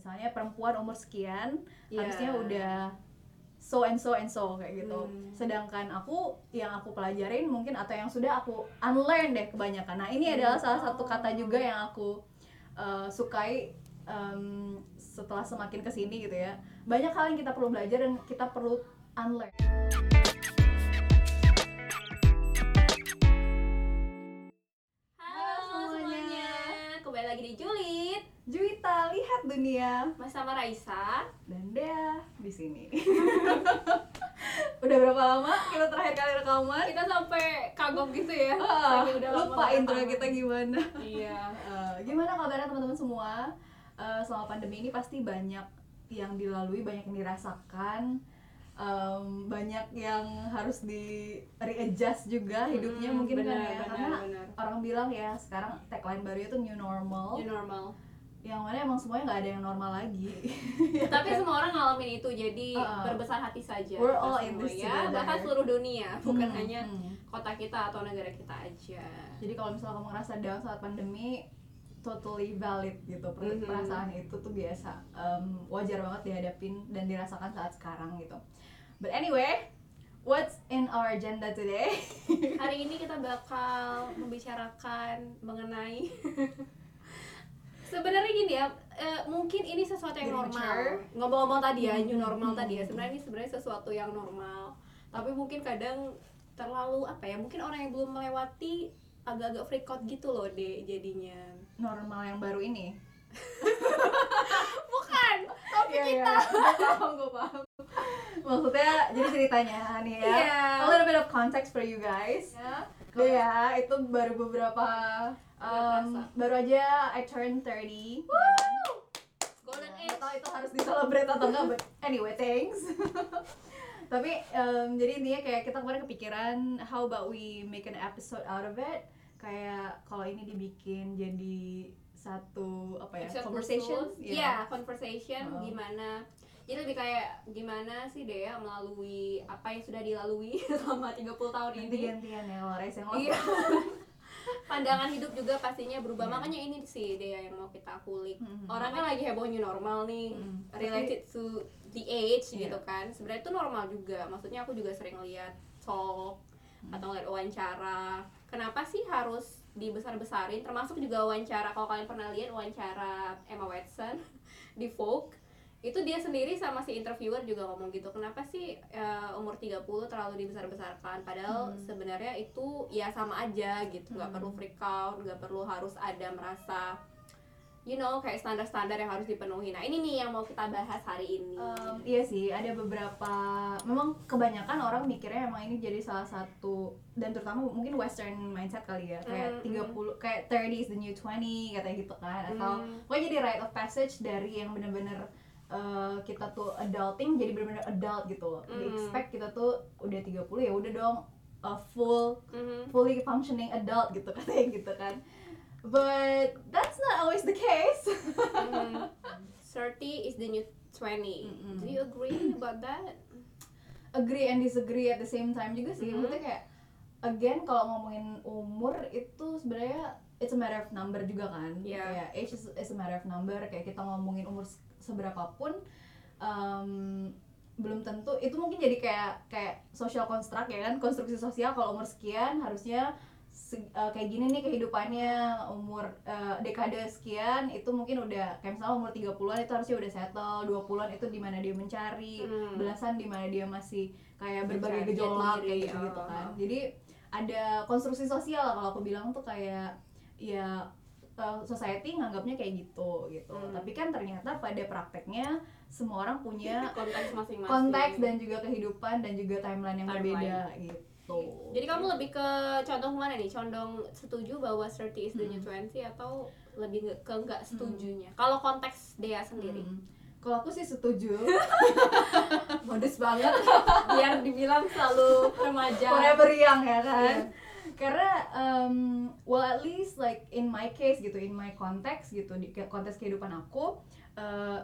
misalnya perempuan umur sekian Iya. harusnya udah so and so and so kayak gitu. Hmm. Sedangkan aku yang aku pelajarin mungkin atau yang sudah aku unlearn deh kebanyakan. Nah, ini adalah salah satu kata juga yang aku uh, sukai um, setelah semakin ke sini gitu ya. Banyak hal yang kita perlu belajar dan kita perlu unlearn. Dunia Mas sama Raisa dan Dea di sini. udah berapa lama kita terakhir kali rekaman? Kita sampai kagok gitu ya Saking udah lupa intro rekaman. kita gimana. Iya Eh, gimana kabarnya teman-teman semua? Eh, selama pandemi ini pasti banyak yang dilalui, banyak yang dirasakan, em, banyak yang harus di readjust juga hidupnya Hmm, mungkin kan benar, ya benar, karena benar. orang bilang ya sekarang tagline baru itu new normal, New normal yang mana emang semuanya nggak ada yang normal lagi. Tapi semua orang ngalamin itu, jadi Ah. berbesar hati saja We're all in this ya. Bahkan seluruh dunia, bukan Hmm, hanya hmm. kota kita atau negara kita aja Jadi kalau misalnya kamu ngerasa down saat pandemi, totally valid gitu. Mhm. Perasaan itu tuh biasa, Em, wajar banget dihadapin dan dirasakan saat sekarang gitu. But anyway, what's in our agenda today? Hari ini kita bakal membicarakan mengenai Sebenarnya gini ya, eh, mungkin ini sesuatu yang normal. Ngomong-ngomong tadi ya, new Hmm, normal hmm, tadi ya. hmm. Sebenarnya ini sebenarnya sesuatu yang normal. Tapi mungkin kadang terlalu apa ya? Mungkin orang yang belum melewati agak-agak freak out gitu loh deh jadinya. Normal yang baru ini. Bukan, tapi Iya, kita. iya. Gue paham, gue paham. Maksudnya, jadi ceritanya nih ya. Iya. A little bit of context for you guys. Ya. Dea itu baru beberapa um, baru aja I turned 30 Golden Nggak age. tahu itu harus diselebrate atau enggak but anyway thanks tapi em, jadi intinya kayak kita kemarin kepikiran how about we make an episode out of it kayak kalau ini dibikin jadi satu apa ya Episode conversation. Iya, conversation Oh. gimana. Jadi lebih kayak gimana sih Dea melalui apa yang sudah dilalui selama 30 tahun nanti ini. gantian ya Lores yang Iya. Pandangan hidup juga pastinya berubah. Iya. Makanya ini sih Dea yang mau kita kulik. Mhm. Orang kan lagi heboh new normal nih, Mhm. related to the age Iya. gitu kan. Sebenarnya itu normal juga. Maksudnya aku juga sering lihat talk Mhm. atau ngeliat wawancara. Kenapa sih harus dibesar-besarin? Termasuk juga wawancara kalau kalian pernah lihat wawancara Emma Watson di Vogue itu dia sendiri sama si interviewer juga ngomong gitu kenapa sih eh, umur 30 terlalu dibesar-besarkan padahal Hmm. sebenarnya itu ya sama aja gitu nggak Hmm. perlu freak out nggak perlu harus ada merasa you know kayak standar-standar yang harus dipenuhi nah ini nih yang mau kita bahas hari ini Em, iya sih, ada beberapa memang kebanyakan orang mikirnya emang ini jadi salah satu dan terutama mungkin western mindset kali ya. Kayak Mm, 30 kayak 30 is the new 20 katanya gitu kan atau pokoknya jadi rite of passage dari yang bener-bener eh, kita tuh adulting jadi bener-bener adult gitu loh. Di Mm. expect kita tuh udah 30 ya udah dong a full Mhm. fully functioning adult gitu katanya gitu kan. But that's not always the case. Mhm. 30 is the new 20 Mm-mm. do you agree about that agree and disagree at the same time juga sih. Mhm. Maksudnya kayak again kalau ngomongin umur itu sebenarnya it's a matter of number juga kan. Iya. Kayak age is, is a matter of number. Kayak kita ngomongin umur seberapapun um, belum tentu itu mungkin jadi kayak kayak social construct ya kan konstruksi sosial kalau umur sekian harusnya se- uh, kayak gini nih kehidupannya umur uh, dekade sekian itu mungkin udah kayak misalnya umur 30-an itu harusnya udah settle 20-an itu di mana dia mencari Hmm. belasan di mana dia masih kayak berbagai gejolak kayak gitu gitu kan jadi ada konstruksi sosial kalau aku bilang tuh kayak ya uh, society nganggapnya kayak gitu gitu Hmm. tapi kan ternyata pada prakteknya semua orang punya konteks masing-masing konteks dan juga kehidupan dan juga timeline yang Timeline. berbeda gitu Jadi kamu lebih ke condong mana nih? Condong setuju bahwa 30 is the new Hmm. 20 atau lebih ke enggak setujunya? Kalau konteks Dea sendiri. Hmm. kalau aku sih setuju Modus banget biar dibilang selalu remaja. forever young ya kan Iya. Karena um, well at least like in my case gitu in my context gitu di konteks kehidupan aku uh,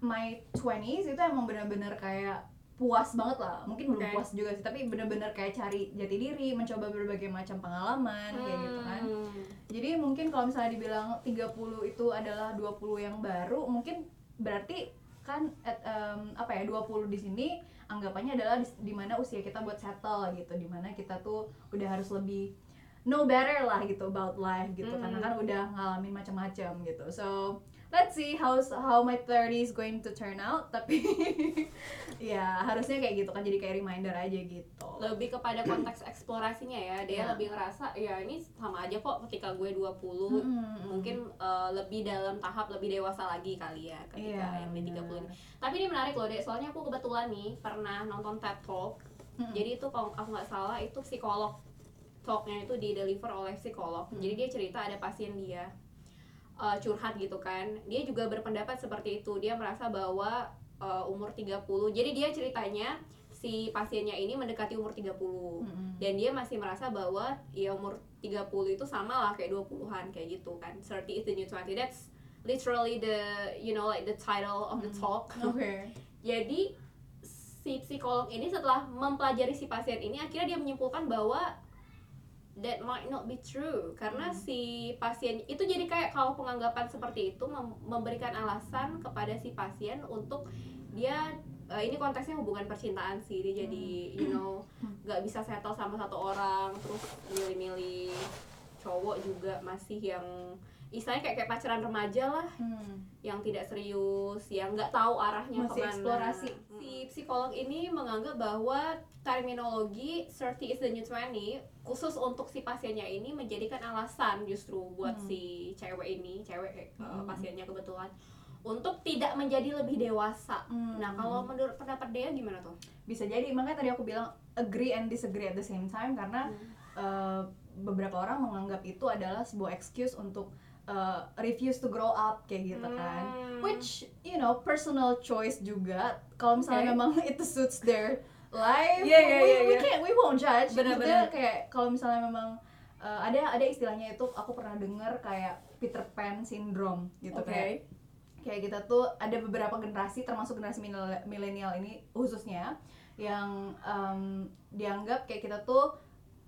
my 20s itu emang benar-benar kayak puas banget lah mungkin belum Oke. puas juga sih tapi benar-benar kayak cari jati diri mencoba berbagai macam pengalaman kayak gitu kan Hmm. jadi mungkin kalau misalnya dibilang 30 itu adalah 20 yang baru mungkin berarti kan at, em, apa ya 20 di sini anggapannya adalah di, di mana usia kita buat settle gitu di mana kita tuh udah harus lebih know better lah gitu about life gitu Hmm. karena kan udah ngalamin macam-macam gitu so let's see how how my 30s going to turn out tapi ya harusnya kayak gitu kan jadi kayak reminder aja gitu lebih kepada konteks eksplorasinya ya dia Ya. lebih ngerasa ya ini sama aja kok ketika gue 20 Mm-mm. mungkin uh, lebih dalam tahap lebih dewasa lagi kali ya ketika Iya, yang di 30 benar. ini. Tapi ini menarik loh deh, soalnya aku kebetulan nih pernah nonton TED Talk. Mm-mm. Jadi itu kalau aku nggak salah itu psikolog talknya itu di deliver oleh psikolog. Hmm. Jadi dia cerita ada pasien dia uh, curhat gitu kan. Dia juga berpendapat seperti itu. Dia merasa bahwa uh, umur 30. Jadi dia ceritanya si pasiennya ini mendekati umur 30 Mm-mm. dan dia masih merasa bahwa ya umur 30 itu sama lah kayak 20-an kayak gitu kan 30 is the new 20 that's literally the you know like the title of the Mm. talk oke jadi si psikolog ini setelah mempelajari si pasien ini akhirnya dia menyimpulkan bahwa that might not be true karena Hmm. si pasien itu jadi kayak kalau penganggapan seperti itu mem- memberikan alasan kepada si pasien untuk dia eh, ini konteksnya hubungan percintaan sih dia jadi you know Hmm. nggak bisa settle sama satu orang terus milih-milih cowok juga masih yang istilahnya kayak kayak pacaran remaja lah Hmm. yang tidak serius, yang nggak tahu arahnya Masih ke mana. eksplorasi. Si psikolog ini menganggap bahwa terminologi 30 is the new 20 khusus untuk si pasiennya ini menjadikan alasan justru buat Hmm. si cewek ini, cewek uh, Hmm. pasiennya kebetulan untuk tidak menjadi lebih dewasa. Hmm. Nah, kalau menurut pendapat dia gimana tuh? bisa jadi makanya tadi aku bilang agree and disagree at the same time karena uh, beberapa orang menganggap itu adalah sebuah excuse untuk uh, refuse to grow up kayak gitu kan Hmm. which you know personal choice juga kalau misalnya Okay. memang itu suits their life Iya, iya, we, iya, we iya. can't we won't judge Benar-benar. Maksudnya kayak kalau misalnya memang uh, ada ada istilahnya itu aku pernah dengar kayak Peter Pan syndrome gitu Oke. kayak kayak kita tuh ada beberapa generasi termasuk generasi milenial- milenial ini khususnya yang um, dianggap kayak kita tuh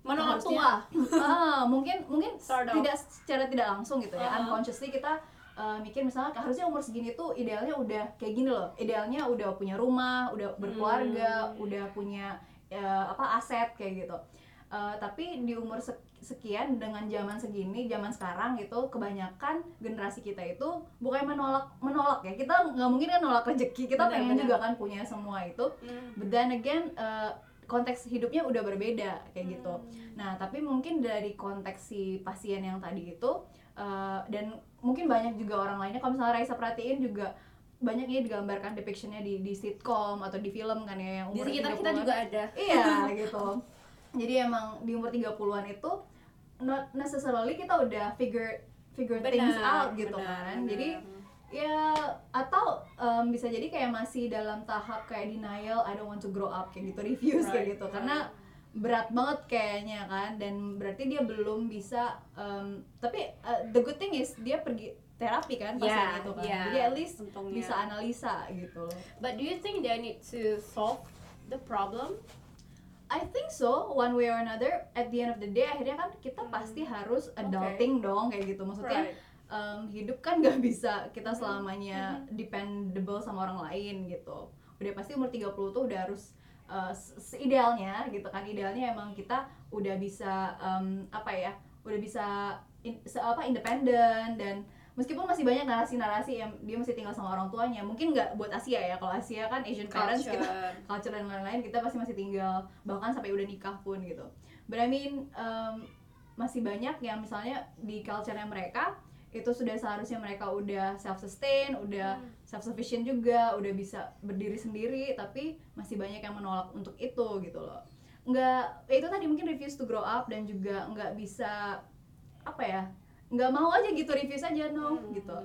Menolak tua. ah, mungkin mungkin of. tidak secara tidak langsung gitu ya Uh-huh. unconsciously kita uh, mikir misalnya harusnya umur segini tuh idealnya udah kayak gini loh idealnya udah punya rumah udah berkeluarga Hmm. udah punya uh, apa aset kayak gitu Uh, tapi di umur sek- sekian dengan zaman segini zaman sekarang gitu kebanyakan generasi kita itu bukan menolak menolak ya kita nggak mungkin kan nolak rezeki kita Benar, pengen juga kan punya semua itu Hmm. but then again uh, konteks hidupnya udah berbeda kayak gitu Nah, tapi mungkin dari konteks si pasien yang tadi itu uh, dan mungkin banyak juga orang lainnya kalau misalnya Raisa perhatiin juga banyak ya digambarkan depictionnya di di sitcom atau di film kan ya yang Di umur sekitar kita 30-an. juga ada. Iya gitu. Jadi emang di umur 30-an itu not necessarily kita udah figure figure things out gitu benar, kan. benar. Jadi ya atau em, bisa jadi kayak masih dalam tahap kayak denial I don't want to grow up kayak gitu refuse kayak Right, gitu karena berat banget kayaknya kan dan berarti dia belum bisa em, tapi uh, the good thing is dia pergi terapi kan pasien Yeah, itu kan yeah, jadi at least untungnya. bisa analisa gitu loh But do you think they need to solve the problem? I think so one way or another at the end of the day akhirnya kan kita Hmm. pasti harus adulting dong kayak gitu maksudnya Right. Em, hidup kan nggak bisa kita selamanya dependable sama orang lain gitu. Udah pasti umur 30 tuh udah harus uh, se- seidealnya gitu kan. Idealnya emang kita udah bisa em, apa ya udah bisa in- se- apa independen dan meskipun masih banyak narasi-narasi yang dia masih tinggal sama orang tuanya mungkin nggak buat Asia ya. Kalau Asia kan Asian parents kita Culture. culture dan lain-lain kita pasti masih tinggal bahkan sampai udah nikah pun gitu. But I mean um, masih banyak yang misalnya di culture-nya mereka itu sudah seharusnya mereka udah self sustain, udah Hmm. self sufficient juga, udah bisa berdiri sendiri, tapi masih banyak yang menolak untuk itu gitu loh. Nggak, ya itu tadi mungkin refuse to grow up dan juga nggak bisa apa ya, nggak mau aja gitu refuse aja no Hmm. gitu.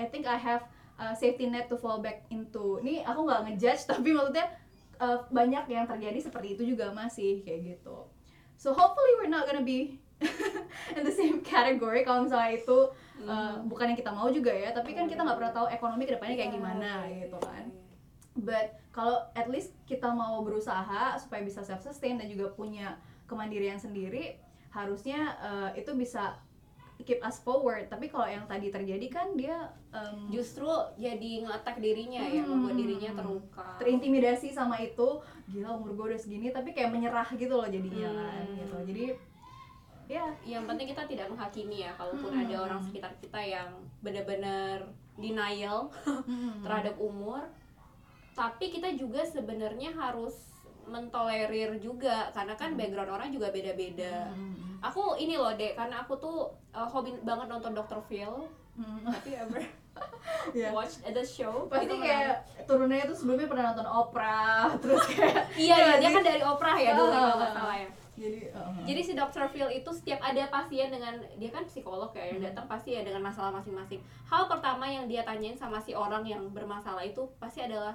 I think I have a safety net to fall back into. Ini aku nggak ngejudge tapi maksudnya uh, banyak yang terjadi seperti itu juga masih kayak gitu. So hopefully we're not gonna be in the same category kalau misalnya itu uh, bukan yang kita mau juga ya. Tapi kan kita nggak pernah tahu ekonomi ke depannya kayak gimana gitu kan. But kalau at least kita mau berusaha supaya bisa self sustain dan juga punya kemandirian sendiri, harusnya uh, itu bisa keep us forward tapi kalau yang tadi terjadi kan dia um, justru jadi ngeatak dirinya ya Hmm. membuat dirinya terluka terintimidasi sama itu gila umur gue udah segini tapi kayak menyerah gitu loh jadinya kan Hmm. gitu jadi ya yang penting kita tidak menghakimi ya kalaupun Hmm. ada orang sekitar kita yang benar-benar denial hmm. terhadap umur tapi kita juga sebenarnya harus mentolerir juga karena kan background orang juga beda-beda Hmm. aku ini loh dek karena aku tuh uh, hobi banget nonton Dr. Phil Hmm. tapi ever Iya. watch the show pasti kayak turunannya tuh sebelumnya pernah nonton opera terus kayak iya iya dia kan dari opera ya dulu kalau nggak ah. salah ya jadi uh, jadi si Dr. Phil itu setiap ada pasien dengan dia kan psikolog ya yang Hmm. datang pasti ya dengan masalah masing-masing hal pertama yang dia tanyain sama si orang yang bermasalah itu pasti adalah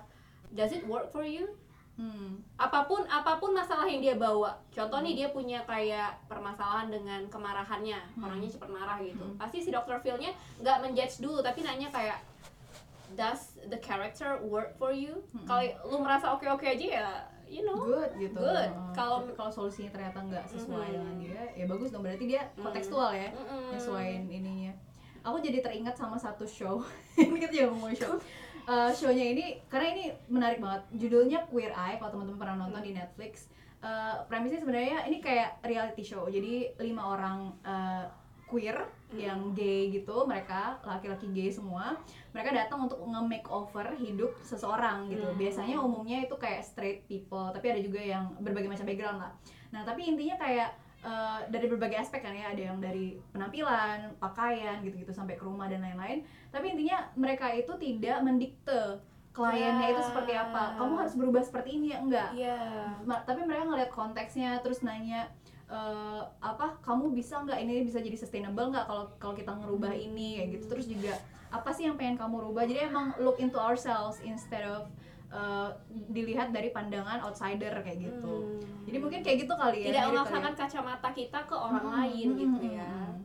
does it work for you hmm. apa pun apa pun masalah yang dia bawa contoh nih dia punya kayak permasalahan dengan kemarahannya Hmm. orangnya cepat marah gitu Hmm. pasti si Dr. Phil-nya nggak menjudge dulu tapi nanya kayak does the character work for you Hmm. kalau lu merasa oke oke aja ya you know good gitu Good. Uh, Kalau- kalau solusinya ternyata nggak sesuai Mhm. dengan dia ya bagus dong berarti dia Hmm. kontekstual ya Mm-mm. nyesuaiin ininya aku jadi teringat sama satu show ini kita juga ngomongin show Uh, shownya ini karena ini menarik banget judulnya Queer Eye kalau teman-teman pernah nonton di Netflix Uh, premisnya sebenarnya ini kayak reality show jadi lima orang uh, queer yang gay gitu mereka laki-laki gay semua mereka datang untuk nge-makeover hidup seseorang gitu. Hmm. biasanya umumnya itu kayak straight people tapi ada juga yang berbagai macam background lah. Nah tapi intinya kayak uh, dari berbagai aspek kan ya ada yang dari penampilan pakaian gitu-gitu sampai ke rumah dan lain-lain. Tapi intinya mereka itu tidak mendikte kliennya itu seperti apa. Kamu harus berubah seperti ini ya? Enggak. Iya. Ma- tapi mereka ngeliat konteksnya terus nanya eh, apa kamu bisa nggak ini bisa jadi sustainable nggak kalau kalau kita ngerubah ini kayak gitu terus juga apa sih yang pengen kamu rubah jadi emang look into ourselves instead of eh, dilihat dari pandangan outsider kayak gitu Hmm. jadi mungkin kayak gitu kali ya tidak ya. memaksakan kacamata kita ke orang Hmm, lain hmm, gitu hmm, ya hmm.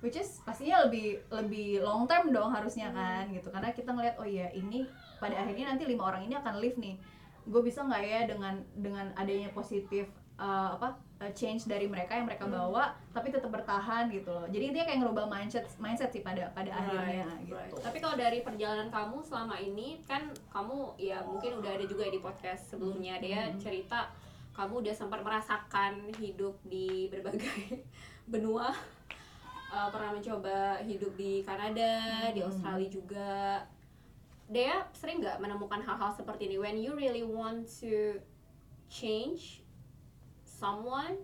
which is pastinya lebih lebih long term dong harusnya Hmm. kan gitu karena kita ngeliat oh iya ini pada akhirnya nanti lima orang ini akan live nih gue bisa nggak ya dengan dengan adanya positif uh, apa uh, change dari mereka yang mereka Hmm. bawa tapi tetap bertahan gitu loh jadi intinya kayak ngerubah mindset mindset sih pada pada akhirnya Right, gitu right. Tapi kalau dari perjalanan kamu selama ini kan kamu ya mungkin udah ada juga di podcast sebelumnya dia Hmm. cerita kamu udah sempat merasakan hidup di berbagai benua Eh, pernah mencoba hidup di Kanada, di Hmm. Australia juga. Dea sering nggak menemukan hal-hal seperti ini when you really want to change someone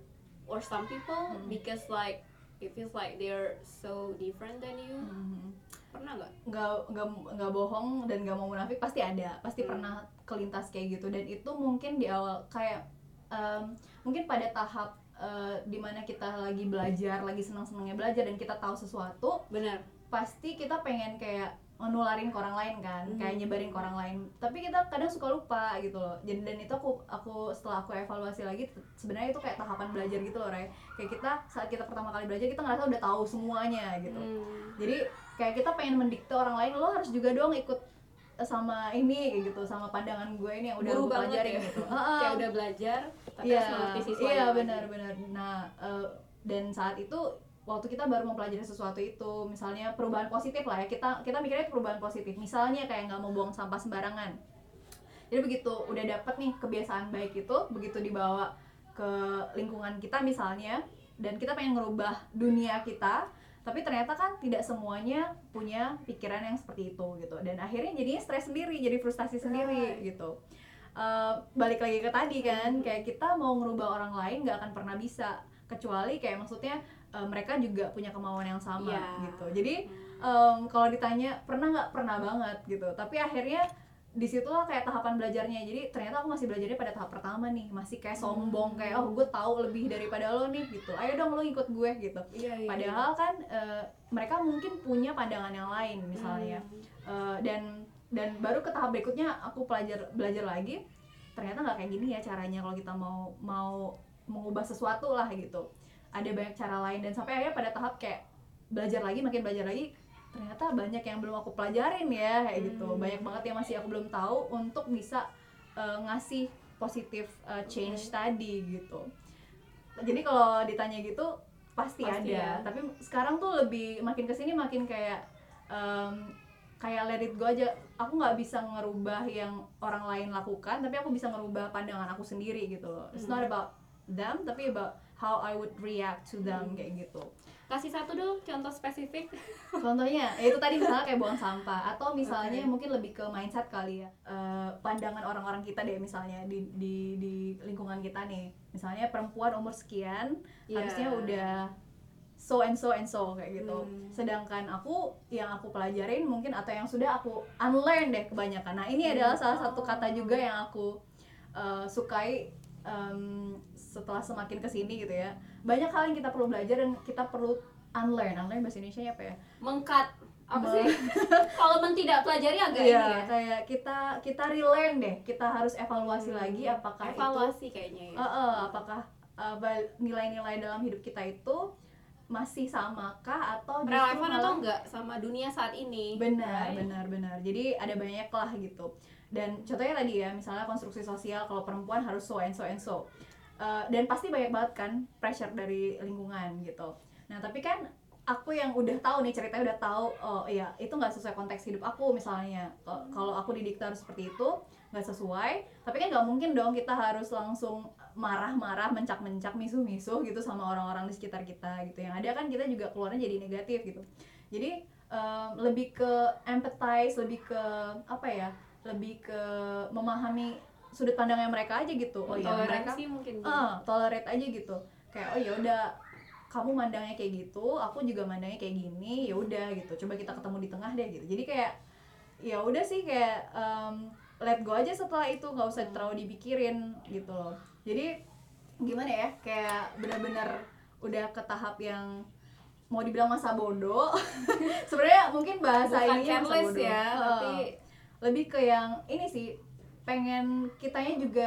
or some people Hmm. because like it feels like they're so different than you Mhm. pernah nggak nggak nggak nggak bohong dan nggak mau munafik pasti ada pasti Hmm. pernah kelintas kayak gitu dan itu mungkin di awal kayak em, mungkin pada tahap eh, di mana kita lagi belajar lagi senang senangnya belajar dan kita tahu sesuatu benar pasti kita pengen kayak nularin ke orang lain kan Hmm. kayak nyebarin ke orang lain tapi kita kadang suka lupa gitu loh jadi dan itu aku aku setelah aku evaluasi lagi sebenarnya itu kayak tahapan belajar gitu loh Ray kayak kita saat kita pertama kali belajar kita ngerasa udah tahu semuanya gitu Hmm. jadi kayak kita pengen mendikte orang lain lo harus juga dong ikut sama ini kayak gitu sama pandangan gue ini yang udah Guru gue pelajarin ya. gitu kayak udah belajar tapi iya harus mengerti siswanya iya lagi. benar-benar nah eh, dan saat itu waktu kita baru mempelajari sesuatu itu misalnya perubahan positif lah ya kita kita mikirnya perubahan positif. Misalnya kayak nggak mau buang sampah sembarangan. Jadi begitu udah dapet nih kebiasaan baik itu begitu dibawa ke lingkungan kita misalnya dan kita pengen ngerubah dunia kita tapi ternyata kan tidak semuanya punya pikiran yang seperti itu gitu. Dan akhirnya jadinya stres sendiri jadi frustasi sendiri Right. gitu. Eh, balik lagi ke tadi kan kayak kita mau ngerubah orang lain nggak akan pernah bisa kecuali kayak maksudnya eh, mereka juga punya kemauan yang sama Iya. gitu. Jadi Hmm. em, kalau ditanya pernah nggak? Pernah banget gitu. Tapi akhirnya di situlah kayak tahapan belajarnya. Jadi ternyata aku masih belajarnya pada tahap pertama nih. Masih kayak sombong kayak oh gue tahu lebih daripada lo nih gitu. Ayo dong lo ikut gue gitu. Iya, iya, padahal kan eh, mereka mungkin punya pandangan yang lain misalnya. Hmm. Eh, dan dan baru ke tahap berikutnya aku belajar belajar lagi ternyata nggak kayak gini ya caranya kalau kita mau mau mengubah sesuatu lah gitu. Ada banyak cara lain dan sampai akhirnya pada tahap kayak belajar lagi makin belajar lagi ternyata banyak yang belum aku pelajarin ya kayak gitu. Hmm. banyak banget yang masih aku belum tahu untuk bisa eh, ngasih positif eh, change tadi gitu. Jadi kalau ditanya gitu pasti, Pasti ada. ya. tapi sekarang tuh lebih makin ke sini makin kayak em, kayak let it go aja. Aku nggak bisa ngerubah yang orang lain lakukan tapi aku bisa ngerubah pandangan aku sendiri gitu loh. It's not Hmm. about them tapi about how I would react to them Hmm. kayak gitu kasih satu dong contoh spesifik contohnya ya itu tadi misalnya kayak buang sampah atau misalnya Oke. mungkin lebih ke mindset kali ya Eh, pandangan orang-orang kita deh misalnya di di di lingkungan kita nih misalnya perempuan umur sekian Iya. harusnya udah so and so and so kayak gitu Hmm. sedangkan aku yang aku pelajarin mungkin atau yang sudah aku unlearn deh kebanyakan nah ini adalah salah satu kata juga yang aku eh, sukai em, setelah semakin ke sini gitu ya. Banyak hal yang kita perlu belajar dan kita perlu unlearn. Unlearn bahasa Indonesia apa ya? Mengkat. Apa sih? Kalau men tidak pelajari agak Iya, ini ya. kayak kita kita relearn deh. Kita harus evaluasi Hmm. lagi apakah itu evaluasi kayaknya ya. Eh, eh, apakah eh, nilai-nilai dalam hidup kita itu masih samakah atau justru relevan atau enggak sama dunia saat ini? Benar right? benar benar. Jadi ada banyak lah gitu. Dan contohnya tadi ya misalnya konstruksi sosial kalau perempuan harus so and so and so Eh, dan pasti banyak banget kan pressure dari lingkungan gitu. Nah tapi kan aku yang udah tahu nih ceritanya udah tahu oh iya itu nggak sesuai konteks hidup aku misalnya. Kalau- kalau aku didikte harus seperti itu nggak sesuai. Tapi kan nggak mungkin dong kita harus langsung marah-marah mencak-mencak misuh-misuh gitu sama orang-orang di sekitar kita gitu. Yang ada kan kita juga keluarnya jadi negatif gitu. Jadi em, lebih ke empathize lebih ke apa ya lebih ke memahami sudut pandangnya mereka aja gitu. Oh iya mereka mungkin ah tolerate aja gitu. Kayak oh ya udah kamu mandangnya kayak gitu aku juga mandangnya kayak gini ya udah gitu. Coba kita ketemu di tengah deh gitu. Jadi kayak ya udah sih kayak em, let go aja setelah itu nggak usah terlalu dipikirin gitu loh. Jadi gimana ya kayak benar-benar udah ke tahap yang mau dibilang masa bodoh. Sebenarnya mungkin bahasa bukan masa bodoh. ya Heeh. Tapi lebih ke yang ini sih pengen kitanya juga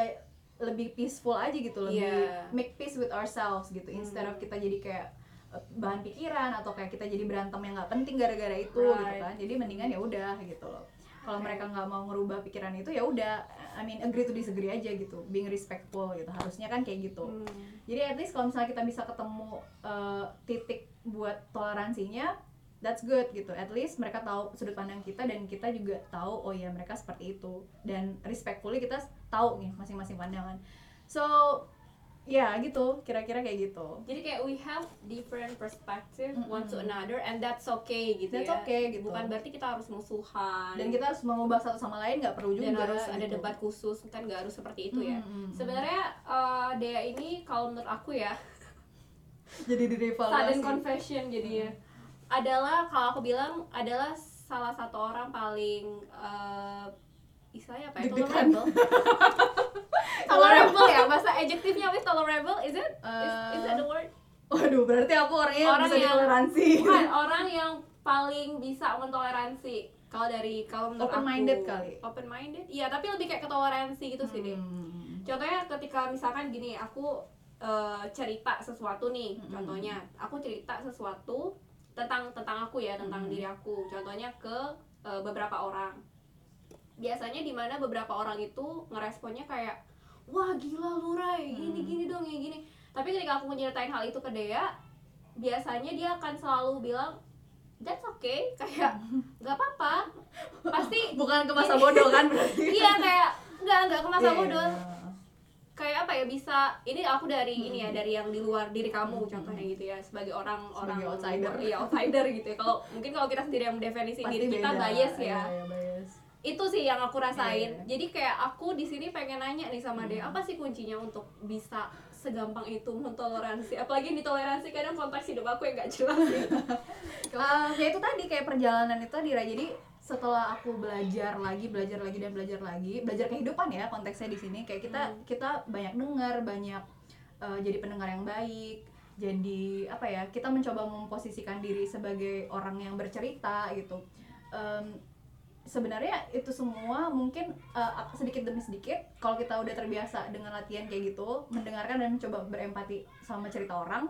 lebih peaceful aja gitu lebih Iya. make peace with ourselves gitu. Instead of Hmm. kita jadi kayak eh, bahan pikiran atau kayak kita jadi berantem yang nggak penting gara-gara itu gitu Right. kan. Jadi mendingan ya udah gitu loh. Kalau mereka nggak mau ngerubah pikiran itu ya udah I mean agree to disagree aja gitu being respectful gitu. Harusnya kan kayak gitu. Hmm, jadi at least kalau misalnya kita bisa ketemu eh, titik buat toleransinya that's good gitu at least mereka tahu sudut pandang kita dan kita juga tahu oh ya mereka seperti itu dan respectfully kita tahu nih masing-masing pandangan so ya gitu kira-kira kayak gitu jadi kayak we have different perspective Mm-mm. one to another and that's okay gitu That's ya okay, gitu. bukan berarti kita harus musuhan dan kita harus mengubah satu sama lain nggak perlu juga dan harus ada gitu. debat khusus kan nggak harus seperti itu ya Mm-mm. sebenarnya eh, Dea ini kalau menurut aku ya jadi di sudden confession jadinya Hmm. Adalah kalau aku bilang adalah salah satu orang paling eh istilahnya apa ya tolerable. Tolerable ya bahasa adjektifnya apa tolerable? Is it is, is that the word? waduh berarti aku orangnya yang Orang bisa yang- ditoleransi. bukan orang yang paling bisa mentoleransi. Kalau dari kalau menurut Open-minded aku kali. open minded iya tapi lebih kayak ketoleransi gitu sih deh Hmm. contohnya ketika misalkan gini aku eh, cerita sesuatu nih Mm-mm. contohnya. Aku cerita sesuatu tentang tentang aku ya tentang Mm-mm. diri aku. Contohnya ke eh, beberapa orang. Biasanya di mana beberapa orang itu ngeresponnya kayak wah gila lu Rai gini Hmm. gini dong ya gini. Tapi ketika aku nyeritain hal itu ke Dea biasanya dia akan selalu bilang that's okay. Kayak nggak apa-apa. Pasti bukan ke masa bodoh kan berarti. Iya kayak nggak nggak ke masa Iya, iya, bodoh. iya. Kayak apa ya bisa ini aku dari ini ya Hmm. dari yang di luar diri kamu Hmm. contohnya gitu ya sebagai orang Sebagai orang outsider. iya outsider gitu ya kalau mungkin kalau kita sendiri yang mendefinisi Pasti diri kita beda. bias ya Iya, iya, bias. itu sih yang aku rasain Iya. jadi kayak aku di sini pengen nanya nih sama dia Hmm. apa sih kuncinya untuk bisa segampang itu mentoleransi apalagi ditoleransi kadang konteks hidup aku yang gak jelas gitu. Ah, ya itu tadi kayak perjalanan itu tadi Ra. jadi setelah aku belajar lagi belajar lagi dan belajar lagi belajar kehidupan ya konteksnya di sini kayak kita Hmm. kita banyak dengar banyak eh, jadi pendengar yang baik jadi apa ya kita mencoba memposisikan diri sebagai orang yang bercerita gitu Em, sebenarnya itu semua mungkin eh, sedikit demi sedikit kalau kita udah terbiasa dengan latihan kayak gitu mendengarkan dan mencoba berempati sama cerita orang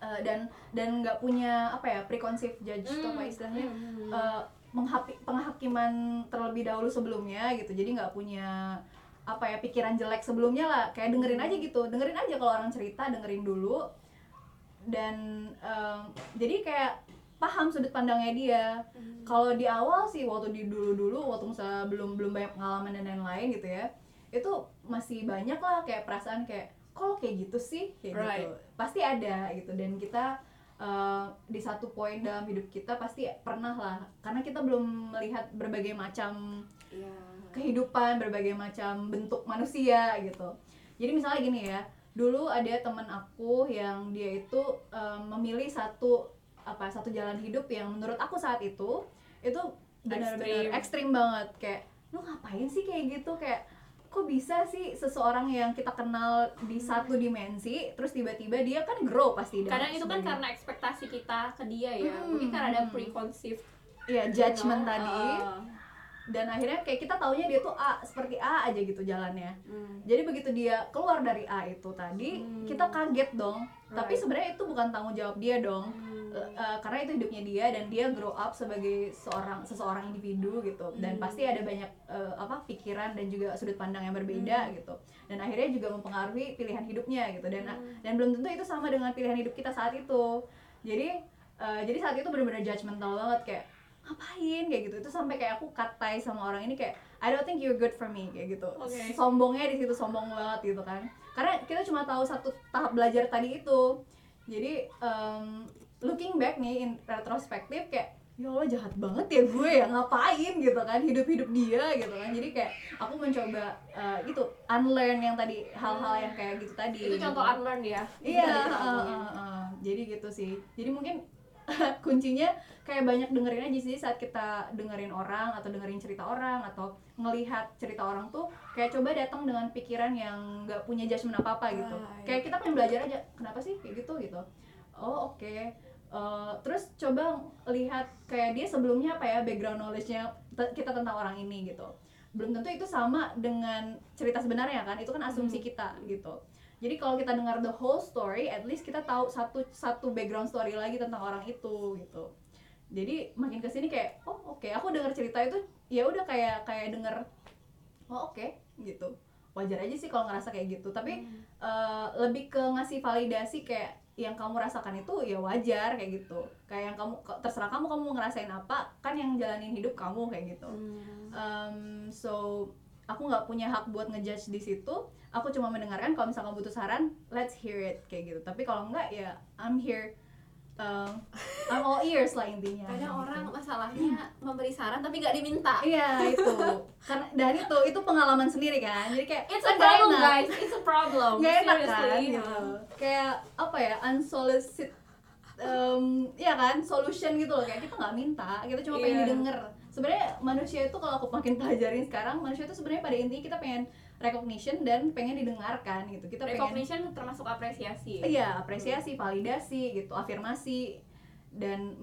eh, dan dan nggak punya apa ya preconceived judge atau apa istilahnya Hmm. menghapi- penghakiman terlebih dahulu sebelumnya gitu. Jadi nggak punya apa ya pikiran jelek sebelumnya lah. Kayak dengerin aja gitu. Dengerin aja kalau orang cerita dengerin dulu. Dan em, jadi kayak paham sudut pandangnya dia. Kalau di awal sih waktu di dulu dulu waktu misalnya belum belum banyak pengalaman dan lain-lain gitu ya itu masih banyak lah kayak perasaan kayak kalau kayak gitu sih? Kayak Right. gitu pasti ada gitu. Dan kita eh, di satu poin dalam hidup kita pasti pernah lah. Karena kita belum melihat berbagai macam Iya. kehidupan berbagai macam bentuk manusia gitu. Jadi misalnya gini ya dulu ada teman aku yang dia itu em, memilih satu apa satu jalan hidup yang menurut aku saat itu itu benar-benar ekstrim banget. Kayak lu ngapain sih kayak gitu? Kayak kok bisa sih seseorang yang kita kenal di satu dimensi terus tiba-tiba dia kan grow pasti dan kadang itu kan sebagainya. karena ekspektasi kita ke dia ya Hmm, mungkin karena ada preconceived Iya, judgment tadi uh, dan akhirnya kayak kita taunya dia tuh A seperti A aja gitu jalannya hmm. Jadi begitu dia keluar dari A itu tadi, Hmm. kita kaget dong. Tapi Right. sebenarnya itu bukan tanggung jawab dia dong. Hmm. Eh, karena itu hidupnya dia dan dia grow up sebagai seorang seseorang individu gitu. Dan Hmm. pasti ada banyak eh, apa pikiran dan juga sudut pandang yang berbeda Hmm. gitu. Dan akhirnya juga mempengaruhi pilihan hidupnya gitu. Dan Hmm. dan belum tentu itu sama dengan pilihan hidup kita saat itu. Jadi eh, jadi saat itu benar-benar judgmental banget kayak ngapain kayak gitu itu sampai kayak aku katai sama orang ini kayak I don't think you're good for me kayak gitu Oke. sombongnya di situ sombong banget gitu kan karena kita cuma tahu satu tahap belajar tadi itu jadi em, looking back nih in retrospektif kayak ya Allah jahat banget ya gue ya ngapain gitu kan hidup-hidup dia gitu kan jadi kayak aku mencoba eh, gitu unlearn yang tadi hal-hal yang kayak gitu tadi itu contoh gitu. unlearn ya Iya, kita uh, uh, uh. jadi gitu sih. Jadi mungkin kuncinya kayak banyak dengerin aja sih saat kita dengerin orang atau dengerin cerita orang atau ngelihat cerita orang tuh kayak coba datang dengan pikiran yang nggak punya judgement apa apa gitu. Kayak kita pengen belajar aja, kenapa sih kayak gitu gitu. Oh oke. Uh, terus coba lihat kayak dia sebelumnya apa ya background knowledge-nya te- kita tentang orang ini gitu. Belum tentu itu sama dengan cerita sebenarnya kan, itu kan asumsi kita gitu. Jadi kalau kita dengar the whole story, at least kita tahu satu satu background story lagi tentang orang itu gitu. Jadi makin ke sini kayak, oh oke, aku dengar cerita itu ya udah kayak kayak denger, oh oke gitu. Wajar aja sih kalau ngerasa kayak gitu. Tapi eh, lebih ke ngasih validasi kayak yang kamu rasakan itu ya wajar kayak gitu. Kayak yang kamu terserah kamu kamu mau ngerasain apa, kan yang jalanin hidup kamu kayak gitu. Hmm. Um, so aku nggak punya hak buat ngejudge di situ aku cuma mendengarkan kalau misalkan butuh saran let's hear it kayak gitu tapi kalau enggak ya I'm here um, I'm all ears lah intinya. Kadang gitu. orang masalahnya memberi saran tapi nggak diminta. Iya itu. Karena dan itu itu pengalaman sendiri kan. Jadi kayak it's a problem enak. guys. It's a problem. Nggak enak kan? seriously gitu. kayak apa ya unsolicited um, ya kan? Solution gitu loh. Kayak kita nggak minta kita cuma pengen Iya. didengar. Sebenarnya manusia itu kalau aku makin pelajarin sekarang manusia itu sebenarnya pada intinya kita pengen recognition dan pengen didengarkan gitu. Kita pengen recognition termasuk apresiasi. Iya apresiasi validasi gitu afirmasi. Dan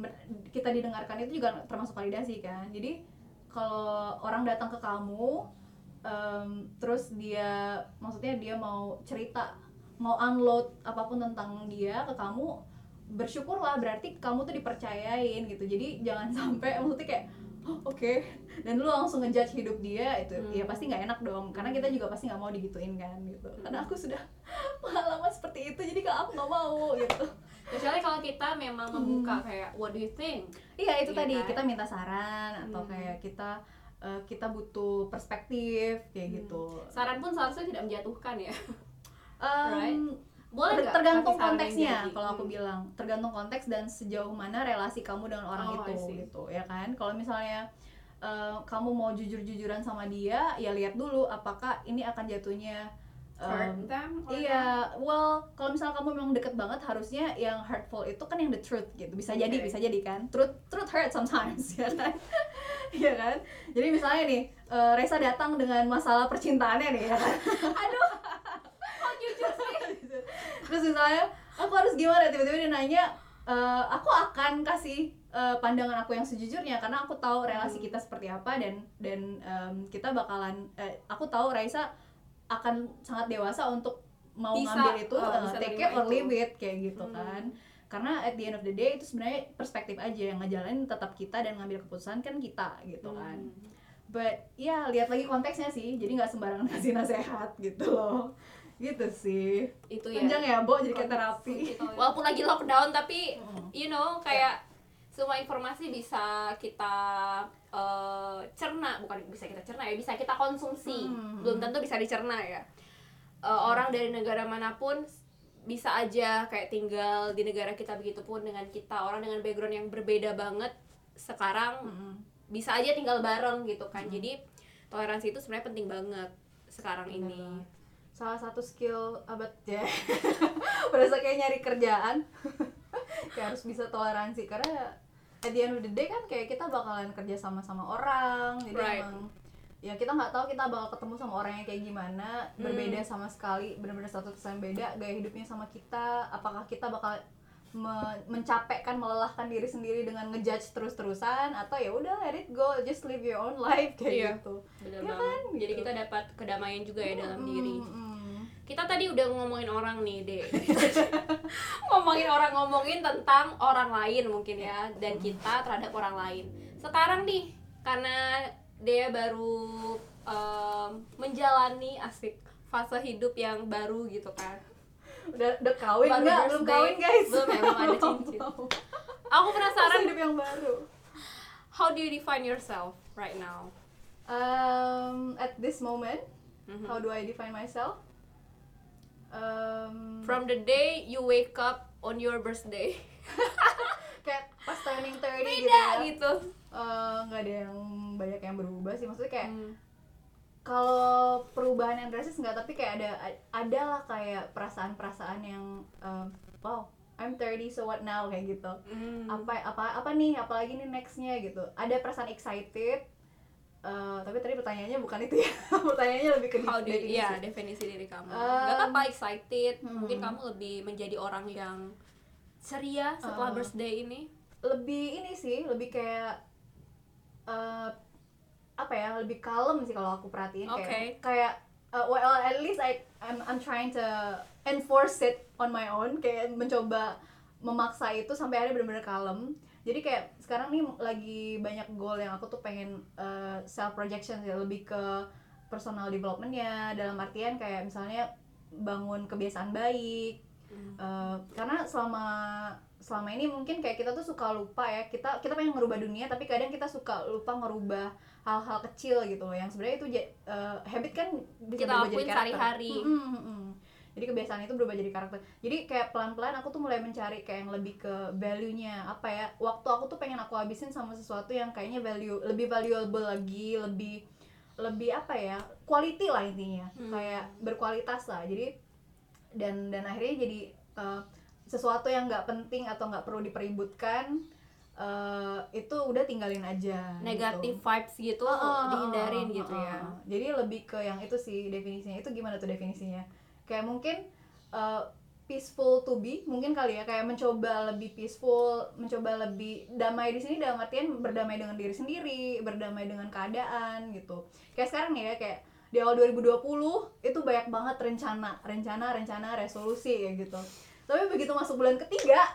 kita didengarkan itu juga termasuk validasi kan. Jadi kalau orang datang ke kamu em, terus dia maksudnya dia mau cerita mau unload apa pun tentang dia ke kamu bersyukurlah berarti kamu tuh dipercayain gitu. Jadi jangan sampai maksudnya kayak "Oh, oke dan lu langsung ngejudge hidup dia itu Hmm. ya pasti nggak enak dong karena kita juga pasti nggak mau digituin kan gitu karena aku sudah pengalaman seperti itu jadi kalau aku nggak mau gitu kecuali kalau kita memang membuka kayak what do you think iya itu Iya tadi kan? kita minta saran atau Hmm. kayak kita eh, kita butuh perspektif kayak Hmm. gitu saran pun seharusnya tidak menjatuhkan ya Em, Right. Boleh ter- tergantung konteksnya jadi? kalau aku bilang tergantung konteks dan sejauh mana relasi kamu dengan orang Oh, itu gitu ya kan kalau misalnya eh, kamu mau jujur-jujuran sama dia ya lihat dulu apakah ini akan jatuhnya hurt them Iya, well kalau misalnya kamu memang deket banget harusnya yang hurtful itu kan yang the truth gitu. Bisa jadi, Oke. bisa jadi kan. Truth truth hurt sometimes ya kan. Iya kan? Jadi misalnya nih, eh, Reza datang dengan masalah percintaannya nih ya kan. Aduh, Terus misalnya aku harus gimana tiba-tiba dia nanya "Eh, aku akan kasih eh, pandangan aku yang sejujurnya karena aku tahu relasi Hmm. kita seperti apa dan dan em, kita bakalan eh, aku tahu Raisa akan sangat dewasa untuk mau Bisa, ngambil itu eh, bisa take it or leave it kayak gitu Hmm. kan karena at the end of the day itu sebenarnya perspektif aja yang ngejalanin tetap kita dan ngambil keputusan kan kita gitu kan Hmm. but ya lihat lagi konteksnya sih jadi nggak sembarangan kasih nasehat gitu loh gitu sih. Itu ya. Panjang ya bo jadi kayak terapi. Walaupun lagi lockdown tapi you know kayak semua informasi bisa kita eh, cerna. Bukan bisa kita cerna ya bisa kita konsumsi. Hmm. belum tentu bisa dicerna ya. Eh, orang dari negara mana pun bisa aja kayak tinggal di negara kita begitu pun dengan kita. Orang dengan background yang berbeda banget sekarang Mm-mm. bisa aja tinggal bareng gitu kan. Jadi toleransi itu sebenarnya penting banget sekarang Bener ini. banget. Salah satu skill abad ya berasa kayak nyari kerjaan kayak harus bisa toleransi karena at the end of the day kan kayak kita bakalan kerja sama sama orang jadi Right. emang ya kita nggak tahu kita bakal ketemu sama orang yang kayak gimana Hmm. berbeda sama sekali benar-benar satu yang beda gaya hidupnya sama kita apakah kita bakal me- mencapekkan melelahkan diri sendiri dengan ngejudge terus-terusan atau ya udah let it go just live your own life kayak Iya. gitu bener Iya banget kan? jadi Gitu. kita dapat kedamaian juga ya dalam diri Mm-mm. Kita tadi udah ngomongin orang nih deh ngomongin orang ngomongin tentang orang lain mungkin ya dan kita terhadap orang lain. Sekarang nih karena dia baru em, menjalani asik fase hidup yang baru gitu kan. Udah udah kawin nggak? Belum kawin guys. Belum belum ada cincin. aku penasaran. Hidup yang baru. How do you define yourself right now? Um, at this moment Mhm. how do I define myself um, from the day you wake up on your birthday. Kayak pas turning 30 gitu beda ya. gitu. Eh, nggak ada yang banyak yang berubah sih. Maksudnya kayak Hmm. kalau perubahan yang drastis nggak tapi kayak ada ada lah kayak perasaan-perasaan yang um, wow I'm 30 so what now? Kayak gitu. Hmm. apa apa apa nih? Apalagi nih nextnya gitu. Ada perasaan excited eh, tapi tadi pertanyaannya bukan itu ya pertanyaannya lebih ke How do definisi. ya definisi diri kamu? Um, Gak apa-apa excited. hmm. Mungkin kamu lebih menjadi orang yang ceria setelah Uh. birthday ini. lebih ini sih lebih kayak eh, apa ya lebih kalem sih kalau aku perhatiin kayak Oke. kayak uh, well at least I I'm I'm trying to enforce it on my own kayak mencoba memaksa itu sampai akhirnya benar-benar kalem jadi kayak sekarang nih lagi banyak goal yang aku tuh pengen uh, self projection sih lebih ke personal developmentnya. Dalam artian kayak misalnya bangun kebiasaan baik Uh, karena selama selama ini mungkin kayak kita tuh suka lupa ya. Kita kita pengen ngerubah dunia tapi kadang kita suka lupa ngerubah hal-hal kecil gitu loh. Yang sebenarnya itu uh, habit kan bisa Kita lakuin sehari-hari. Mm-mm. Jadi kebiasaan itu berubah jadi karakter. Jadi kayak pelan-pelan aku tuh mulai mencari kayak yang lebih ke value-nya. Apa ya? Waktu aku tuh pengen aku habisin sama sesuatu yang kayaknya value lebih valuable lagi lebih lebih apa ya? Quality lah intinya. Hmm. kayak berkualitas lah. Jadi dan dan akhirnya jadi uh, sesuatu yang nggak penting atau nggak perlu dipeributkan uh, itu udah tinggalin aja Negatif gitu. vibes gitu ah, dihindarin ah, gitu ah, ya. jadi lebih ke yang itu sih definisinya. Itu gimana tuh definisinya kayak mungkin uh, peaceful to be mungkin kali ya kayak mencoba lebih peaceful mencoba lebih damai di sini dalam artian berdamai dengan diri sendiri berdamai dengan keadaan gitu kayak sekarang nih ya kayak di awal 2020 itu banyak banget rencana rencana rencana resolusi kayak gitu tapi begitu masuk bulan ketiga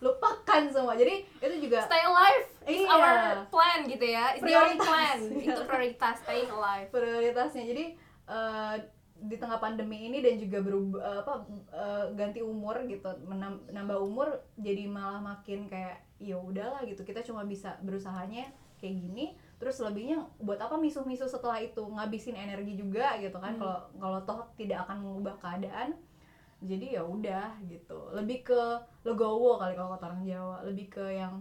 lupakan semua jadi itu juga Stay alive is Iya. our plan gitu ya. It's the only Prioritas. plan. Itu prioritas staying alive. prioritasnya jadi eh, di tengah pandemi ini dan juga berubah eh, apa eh, ganti umur gitu menam- nambah umur jadi malah makin kayak ya udahlah gitu kita cuma bisa berusahanya kayak gini terus lebihnya buat apa misuh-misuh setelah itu ngabisin energi juga gitu kan Hmm. kalau kalau toh tidak akan mengubah keadaan jadi ya udah gitu lebih ke legowo kali kalau kata orang Jawa lebih ke yang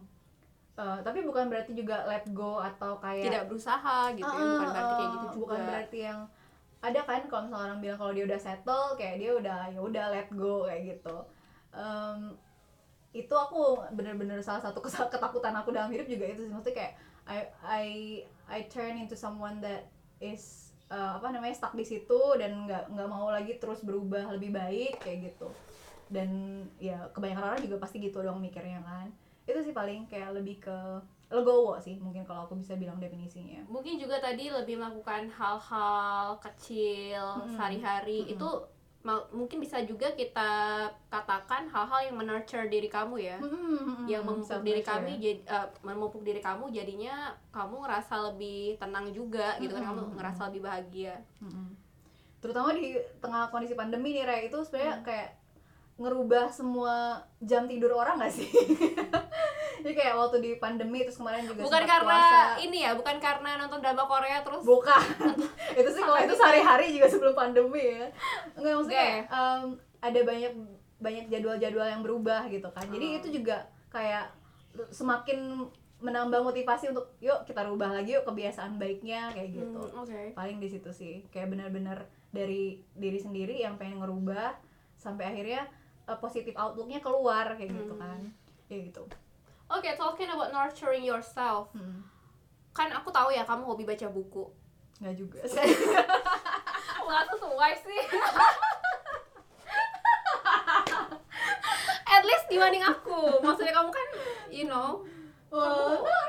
eh, tapi bukan berarti juga let go atau kayak Tidak berusaha gitu ya. Bukan berarti kayak gitu juga. bukan berarti yang ada kan kalau misalnya orang bilang kalau dia udah settle kayak dia udah ya udah let go kayak gitu. Em, itu aku bener-bener salah satu ketakutan aku dalam hidup juga itu sih. Maksudnya kayak I I I turn into someone that is uh, apa namanya stuck di situ dan nggak nggak mau lagi terus berubah lebih baik kayak gitu. Dan ya kebanyakan orang juga pasti gitu dong mikirnya kan. Itu sih paling kayak lebih ke legowo sih mungkin kalau aku bisa bilang definisinya. Mungkin juga tadi lebih melakukan hal-hal kecil Mm-mm. sehari-hari Mm-mm. itu mungkin bisa juga kita katakan hal-hal yang menurture diri kamu ya. Yang memupuk diri kami jadi eh, memupuk diri kamu jadinya kamu ngerasa lebih tenang juga gitu kan kamu ngerasa lebih bahagia. Terutama di tengah kondisi pandemi nih Ray itu sebenarnya Hmm. kayak ngerubah semua jam tidur orang gak sih jadi kayak waktu di pandemi terus kemarin juga bukan karena puasa. ini ya bukan karena nonton drama Korea terus bukan itu sih kalau itu gitu. sehari-hari juga sebelum pandemi ya enggak maksudnya Oke. kayak, em, ada banyak banyak jadwal-jadwal yang berubah gitu kan jadi Hmm. itu juga kayak semakin menambah motivasi untuk yuk kita rubah lagi yuk kebiasaan baiknya kayak gitu Hmm, oke paling di situ sih kayak benar-benar dari diri sendiri yang pengen ngerubah sampai akhirnya uh, positif outlooknya keluar kayak gitu Hmm. kan kayak gitu Oke, talking about nurturing yourself. hmm. Kan aku tahu ya kamu hobi baca buku. nggak juga sih Nggak sesuai sih. At least dibanding aku. Maksudnya kamu kan, you know, think-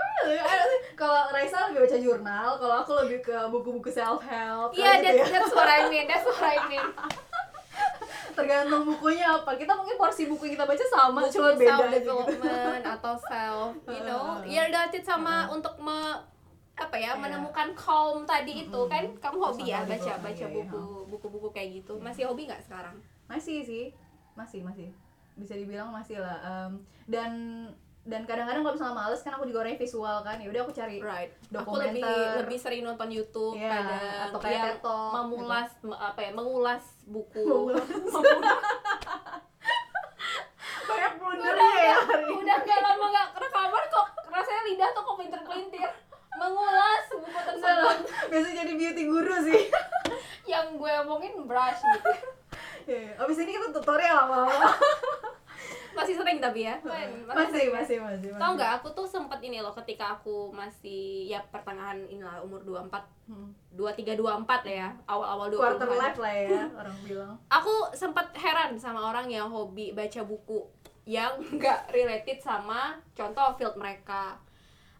kalau Raisa lebih baca jurnal, kalau aku lebih ke buku-buku self help. Iya, gitu that's, ya. that's what I mean. That's what I mean. Tergantung bukunya apa. Kita mungkin porsi buku yang kita baca sama, Buku cuma beda self gitu. atau self, you know, Uh, ya related sama uh. untuk me apa ya Iya. menemukan calm tadi itu Mm-mm. kan kamu hobi ya baca baca iya, iya. buku buku-buku kayak gitu masih hobi nggak sekarang Masih sih, masih masih bisa dibilang masih lah. Em, dan dan kadang-kadang kalau misalnya males kan aku juga orangnya visual kan ya udah aku cari right. Aku dokumenter. lebih lebih sering nonton YouTube Iya, pada atau kayak TED Talk, memulas me- apa ya mengulas buku. Mengulas. Banyak udah blundernya ya hari ini. udah nggak lama nggak rekaman kok rasanya lidah tuh kok pinter-pelintir mengulas buku tersebut. biasanya jadi beauty guru sih. Yang gue omongin brush gitu. Ya, abis ini kita tutorial lama-lama sering tapi ya. Masih sering ya? masih masih Tahu nggak aku tuh sempet ini loh ketika aku masih ya pertengahan inilah umur 24 Hmm. 23 24 ya awal-awal 20 quarter life lah ya orang bilang. Aku sempat heran sama orang yang hobi baca buku yang nggak related sama contoh field mereka.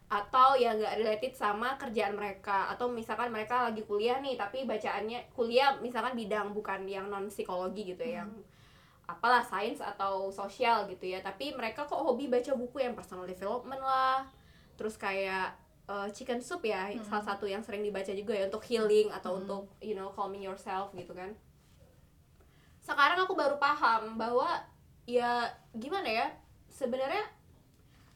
Atau yang nggak related sama kerjaan mereka. Atau misalkan mereka lagi kuliah nih tapi bacaannya kuliah misalkan bidang bukan yang non psikologi gitu ya yang apalah sains atau sosial gitu ya tapi mereka kok hobi baca buku yang personal development lah terus kayak uh, chicken soup ya Hmm. salah satu yang sering dibaca juga ya untuk healing atau Hmm. untuk you know calming yourself gitu kan sekarang aku baru paham bahwa ya gimana ya sebenarnya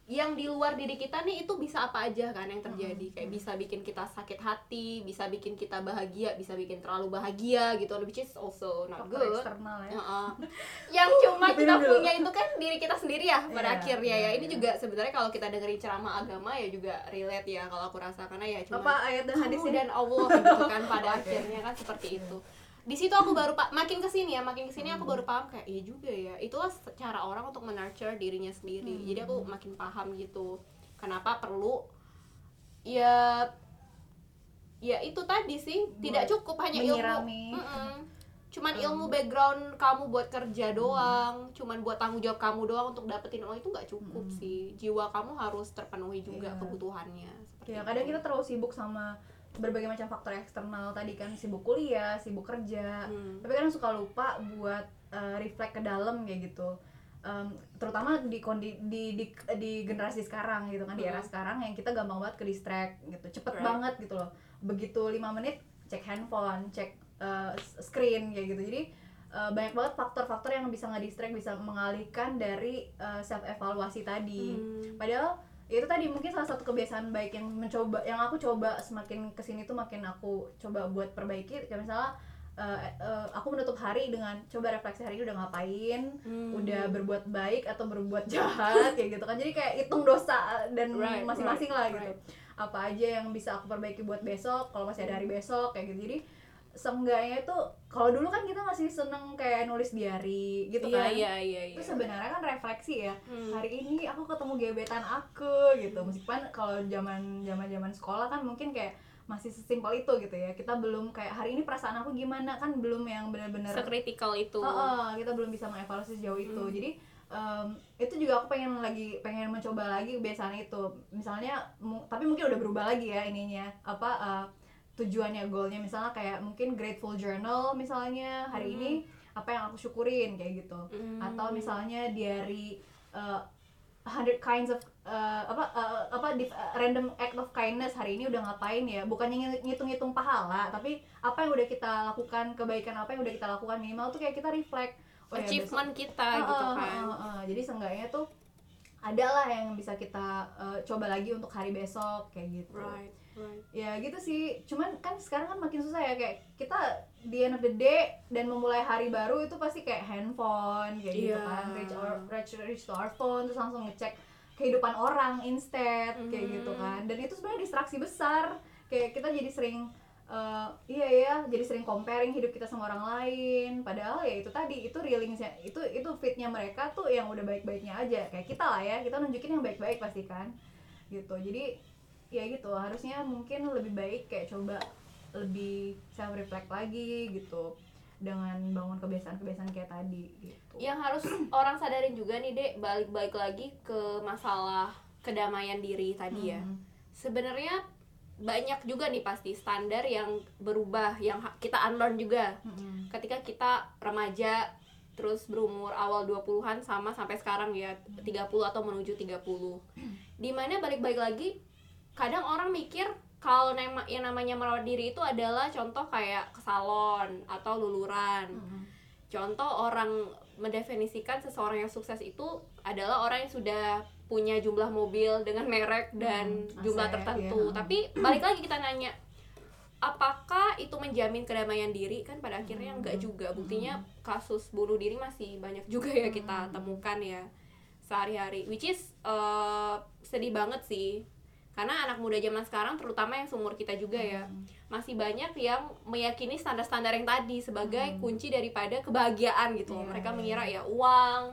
yang di luar diri kita nih itu bisa apa aja kan yang terjadi. Kayak bisa bikin kita sakit hati bisa bikin kita bahagia bisa bikin terlalu bahagia gitu. Which is also not faktor good. eksternal ya. Heeh. yang cuma kita punya itu kan diri kita sendiri ya pada Iya, akhirnya iya, ya. Ini iya. juga sebenarnya kalau kita dengerin ceramah agama ya juga relate ya kalau aku rasa. Karena ya cuma apa ayat dan kamu hadisnya dan Allah gitu kan pada Oke. akhirnya kan seperti itu di situ aku baru pak makin ke sini ya makin ke sini aku Hmm. baru paham kayak iya juga ya itulah cara orang untuk menurture dirinya sendiri Hmm. jadi aku makin paham gitu kenapa perlu ya ya itu tadi sih tidak Buat cukup hanya menyirami. ilmu Mm-mm. cuman Hmm. ilmu background kamu buat kerja doang cuman buat tanggung jawab kamu doang untuk dapetin uang itu nggak cukup Hmm. sih jiwa kamu harus terpenuhi juga Iya. kebutuhannya ya itu. kadang kita terlalu sibuk sama berbagai macam faktor eksternal tadi kan sibuk kuliah sibuk kerja Hmm. tapi kadang suka lupa buat uh, reflect ke dalam kayak gitu Em, terutama di kondi di, di di generasi sekarang gitu kan di era Hmm. sekarang yang kita gampang banget ke distract gitu cepet Right. banget gitu loh begitu lima menit cek handphone cek uh, screen kayak gitu jadi uh, banyak banget faktor-faktor yang bisa ngedistract bisa mengalihkan dari self evaluasi tadi Hmm. padahal ya itu tadi mungkin salah satu kebiasaan baik yang mencoba yang aku coba semakin ke sini tuh makin aku coba buat perbaiki. Kayak misalnya eh, eh, aku menutup hari dengan coba refleksi hari ini udah ngapain Hmm. udah berbuat baik atau berbuat jahat kayak gitu kan. Jadi kayak hitung dosa dan Right, masing-masing right, lah gitu. apa aja yang bisa aku perbaiki buat besok kalau masih ada hari besok kayak gitu. Jadi seenggaknya itu kalau dulu kan kita masih seneng kayak nulis diary gitu iya kan. iya iya iya. Itu sebenarnya kan refleksi ya. Hmm. hari ini aku ketemu gebetan aku gitu. Meskipun kalau zaman zaman zaman sekolah kan mungkin kayak masih sesimpel itu gitu ya. Kita belum kayak hari ini perasaan aku gimana? Kan belum yang benar-benar sekritikal itu. Oh, oh, kita belum bisa mengevaluasi sejauh itu. Hmm. jadi em, itu juga aku pengen lagi pengen mencoba lagi kebiasaan itu. Misalnya mu- tapi mungkin udah berubah lagi ya ininya. Apa eh, tujuannya goalnya. Misalnya kayak mungkin grateful journal misalnya hari Hmm. ini apa yang aku syukurin kayak gitu. Hmm. atau misalnya diary uh, hundred kinds of uh, apa uh, apa uh, random act of kindness hari ini udah ngapain ya? Bukannya ngi- ngitung-ngitung pahala tapi apa yang udah kita lakukan kebaikan apa yang udah kita lakukan minimal tuh kayak kita reflect oh ya, besok- achievement kita Ah, gitu kan. ah, ah, ah. jadi seenggaknya tuh ada lah yang bisa kita uh, coba lagi untuk hari besok kayak gitu. Right right. Ya gitu sih. Cuman kan sekarang kan makin susah ya kayak kita di end of the day dan memulai hari baru itu pasti kayak handphone kayak gitu Iya. kan reach, our, reach, reach to our phone terus langsung ngecek kehidupan orang instead kayak Mhm. gitu kan. Dan itu sebenarnya distraksi besar. Kayak kita jadi sering eh, iya ya jadi sering comparing hidup kita sama orang lain. Padahal ya itu tadi itu realingsnya itu itu fitnya mereka tuh yang udah baik-baiknya aja. Kayak kita lah ya kita nunjukin yang baik-baik pasti kan gitu. Jadi ya gitu harusnya mungkin lebih baik kayak coba lebih self reflect lagi gitu dengan bangun kebiasaan-kebiasaan kayak tadi gitu yang harus orang sadarin juga nih dek balik-balik lagi ke masalah kedamaian diri tadi ya Hmm. sebenarnya banyak juga nih pasti standar yang berubah yang kita unlearn juga Mm-mm. ketika kita remaja terus berumur awal 20-an sama sampai sekarang ya 30 atau menuju 30 di mana balik-balik lagi kadang orang mikir kalau nama yang namanya merawat diri itu adalah contoh kayak ke salon atau luluran Mm-mm. contoh orang mendefinisikan seseorang yang sukses itu adalah orang yang sudah punya jumlah mobil dengan merek dan Hmm, jumlah tertentu. iya. Tapi balik lagi kita nanya, apakah itu menjamin kedamaian diri? Kan pada akhirnya Hmm. enggak juga. Buktinya kasus bunuh diri masih banyak juga ya kita Hmm. temukan ya sehari-hari. Which is eh, sedih banget sih. Karena anak muda zaman sekarang terutama yang seumur kita juga ya Hmm. masih banyak yang meyakini standar-standar yang tadi sebagai Hmm. kunci daripada kebahagiaan gitu. Iya, Mereka mengira ya uang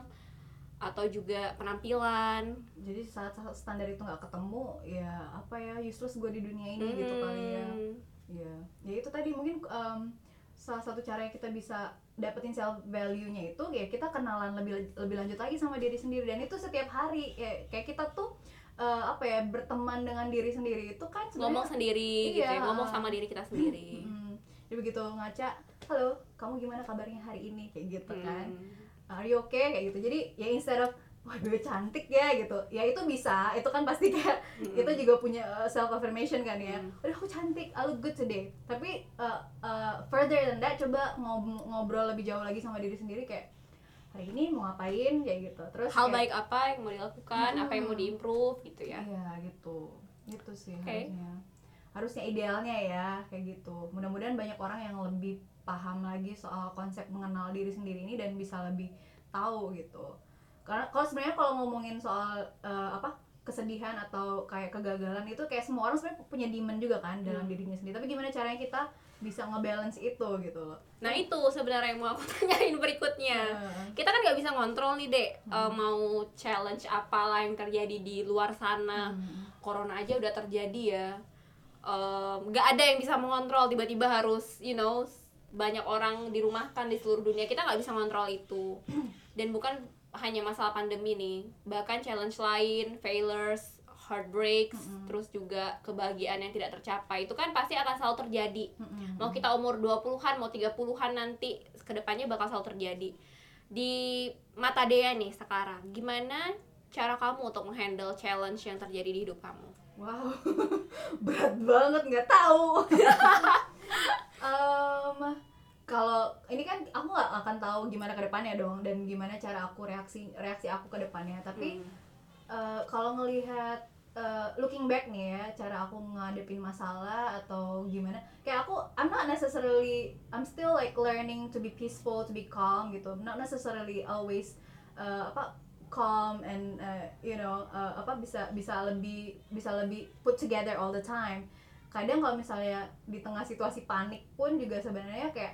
atau juga penampilan. jadi saat standar itu nggak ketemu ya apa ya useless gue di dunia ini gitu kali ya Hmm. ya ya itu tadi mungkin em, salah satu cara yang kita bisa dapetin self value nya itu ya kita kenalan lebih lebih lanjut lagi sama diri sendiri dan itu setiap hari ya, kayak kita tuh eh, apa ya berteman dengan diri sendiri itu kan Ngomong sendiri gitu ya, Iya. ngomong sama diri kita sendiri. Mm, jadi begitu ngaca halo kamu gimana kabarnya hari ini kayak gitu kan Hmm. are you okay kayak gitu jadi ya instead of wah bebe cantik ya gitu ya itu bisa itu kan pasti kayak Hmm. kita juga punya self affirmation kan ya Hmm. udah aku cantik I look good today tapi uh, uh, further than that coba ngob- ngobrol lebih jauh lagi sama diri sendiri kayak hari ini mau ngapain kayak gitu terus Hal kayak, baik apa yang mau dilakukan, apa yang mau Hmm. diimprove gitu ya. iya gitu gitu sih Oke. harusnya harusnya idealnya ya kayak gitu mudah-mudahan banyak orang yang lebih paham lagi soal konsep mengenal diri sendiri ini dan bisa lebih tahu gitu karena kalau sebenarnya kalau ngomongin soal eh, apa kesedihan atau kayak kegagalan itu kayak semua orang sebenarnya punya demon juga kan dalam Hmm. dirinya sendiri tapi gimana caranya kita bisa ngebalance itu gitu loh Nah itu sebenarnya yang mau aku tanyain berikutnya. Eh, Kita kan nggak bisa ngontrol nih dek, Hmm. Eh, mau challenge apalah yang terjadi di luar sana. hmm. corona aja udah terjadi ya Em, nggak ada yang bisa mengontrol tiba-tiba harus you know banyak orang dirumahkan di seluruh dunia kita nggak bisa mengontrol itu dan bukan hanya masalah pandemi nih bahkan challenge lain failures heartbreaks Mm-mm. terus juga kebahagiaan yang tidak tercapai itu kan pasti akan selalu terjadi Mm-mm. mau kita umur 20-an mau 30-an nanti ke depannya bakal selalu terjadi di mata Dea nih sekarang gimana cara kamu untuk menghandle challenge yang terjadi di hidup kamu Wow, berat banget nggak tahu. Em, kalau ini kan aku nggak akan tahu gimana ke depannya dong dan gimana cara aku reaksi reaksi aku ke depannya. Tapi Hmm. eh, kalau ngelihat eh, looking back nih ya, cara aku ngadepin masalah atau gimana, kayak aku I'm not necessarily I'm still like learning to be peaceful, to be calm gitu. Not necessarily always eh, apa calm and uh, you know uh, apa bisa bisa lebih bisa lebih put together all the time kadang kalau misalnya di tengah situasi panik pun juga sebenarnya kayak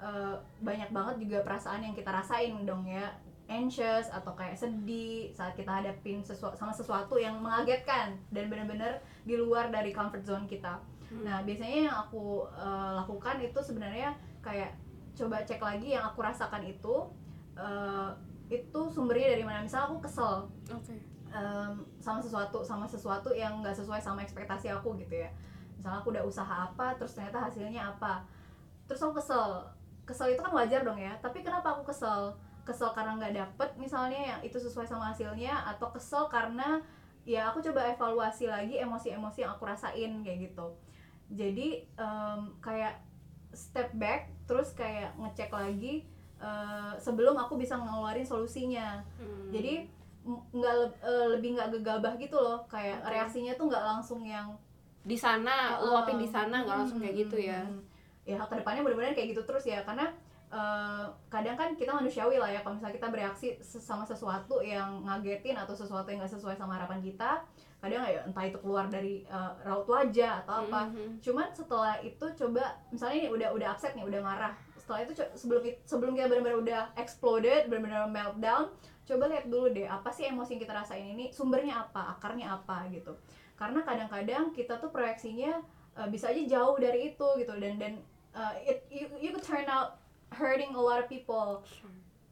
uh, banyak banget juga perasaan yang kita rasain dong ya. Anxious atau kayak sedih saat kita hadapin sesuatu sama sesuatu yang mengagetkan dan benar-benar di luar dari comfort zone kita. Hmm. nah biasanya yang aku uh, lakukan itu sebenarnya kayak coba cek lagi yang aku rasakan itu uh, itu sumbernya dari mana. Misal aku kesel Oke. em, sama sesuatu sama sesuatu yang nggak sesuai sama ekspektasi aku gitu ya. Misalnya aku udah usaha apa terus ternyata hasilnya apa. Terus aku kesel kesel itu kan wajar dong ya. Tapi kenapa aku kesel? Kesel karena nggak dapet misalnya yang itu sesuai sama hasilnya atau kesel karena ya aku coba evaluasi lagi emosi-emosi yang aku rasain kayak gitu. Jadi em, kayak step back terus kayak ngecek lagi eh, sebelum aku bisa ngeluarin solusinya. Hmm. jadi nggak leb- eh, lebih nggak gegabah gitu loh. Kayak reaksinya tuh nggak langsung yang di sana Uh, luapin di sana nggak langsung kayak gitu ya. Hmm, ya ke depannya benar-benar kayak gitu terus ya. Karena eh, kadang kan kita manusiawi lah ya kalau misalnya kita bereaksi sama sesuatu yang ngagetin atau sesuatu yang nggak sesuai sama harapan kita kadang ya entah itu keluar dari eh, raut wajah atau apa. Mhm. cuman setelah itu coba misalnya nih udah udah upset nih udah marah. Setelah itu sebelum sebelum kita benar-benar udah exploded benar-benar meltdown coba lihat dulu deh apa sih emosi yang kita rasain ini sumbernya apa akarnya apa gitu. Karena kadang-kadang kita tuh proyeksinya uh, bisa aja jauh dari itu gitu. Dan dan uh, it you, you could turn out hurting a lot of people.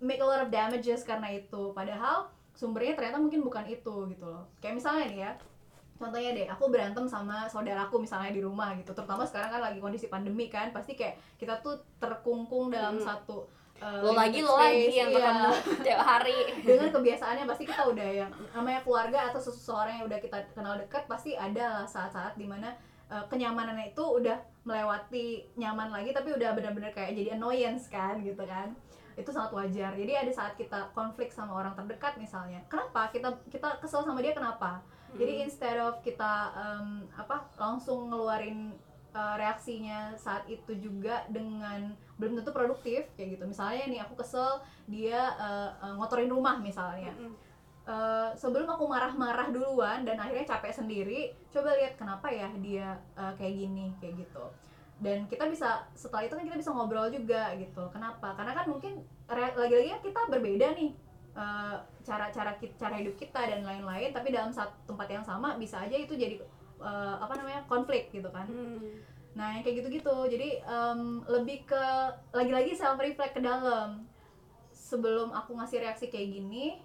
Make a lot of damages karena itu. Padahal sumbernya ternyata mungkin bukan itu gitu loh. Kayak misalnya nih ya contohnya deh aku berantem sama saudaraku misalnya di rumah gitu. Terutama sekarang kan lagi kondisi pandemi kan pasti kayak kita tuh terkungkung dalam Hmm. satu uh, lo lagi lo lagi yang iya. ketemu tiap hari. Dengan kebiasaannya pasti kita udah yang namanya keluarga atau seseorang yang udah kita kenal dekat pasti ada saat-saat di mana uh, kenyamanannya itu udah melewati nyaman lagi tapi udah benar-benar kayak jadi annoyance kan gitu kan. Itu sangat wajar. Jadi ada saat kita konflik sama orang terdekat misalnya kenapa? Kita kita kesel sama dia kenapa? Jadi instead of kita um, apa langsung ngeluarin uh, reaksinya saat itu juga dengan belum tentu produktif kayak gitu. Misalnya nih aku kesel dia uh, uh, ngotorin rumah misalnya. Mm-mm. Eh, sebelum aku marah-marah duluan dan akhirnya capek sendiri coba lihat kenapa ya dia eh, kayak gini kayak gitu dan kita bisa setelah itu kan kita bisa ngobrol juga gitu kenapa karena kan mungkin lagi-lagi kan kita berbeda nih eh, cara-cara ki- cara hidup kita dan lain-lain tapi dalam satu tempat yang sama bisa aja itu jadi eh, apa namanya konflik gitu kan Hmm. Nah, yang kayak gitu-gitu. Jadi em, lebih ke lagi-lagi self reflect ke dalam. Sebelum aku ngasih reaksi kayak gini,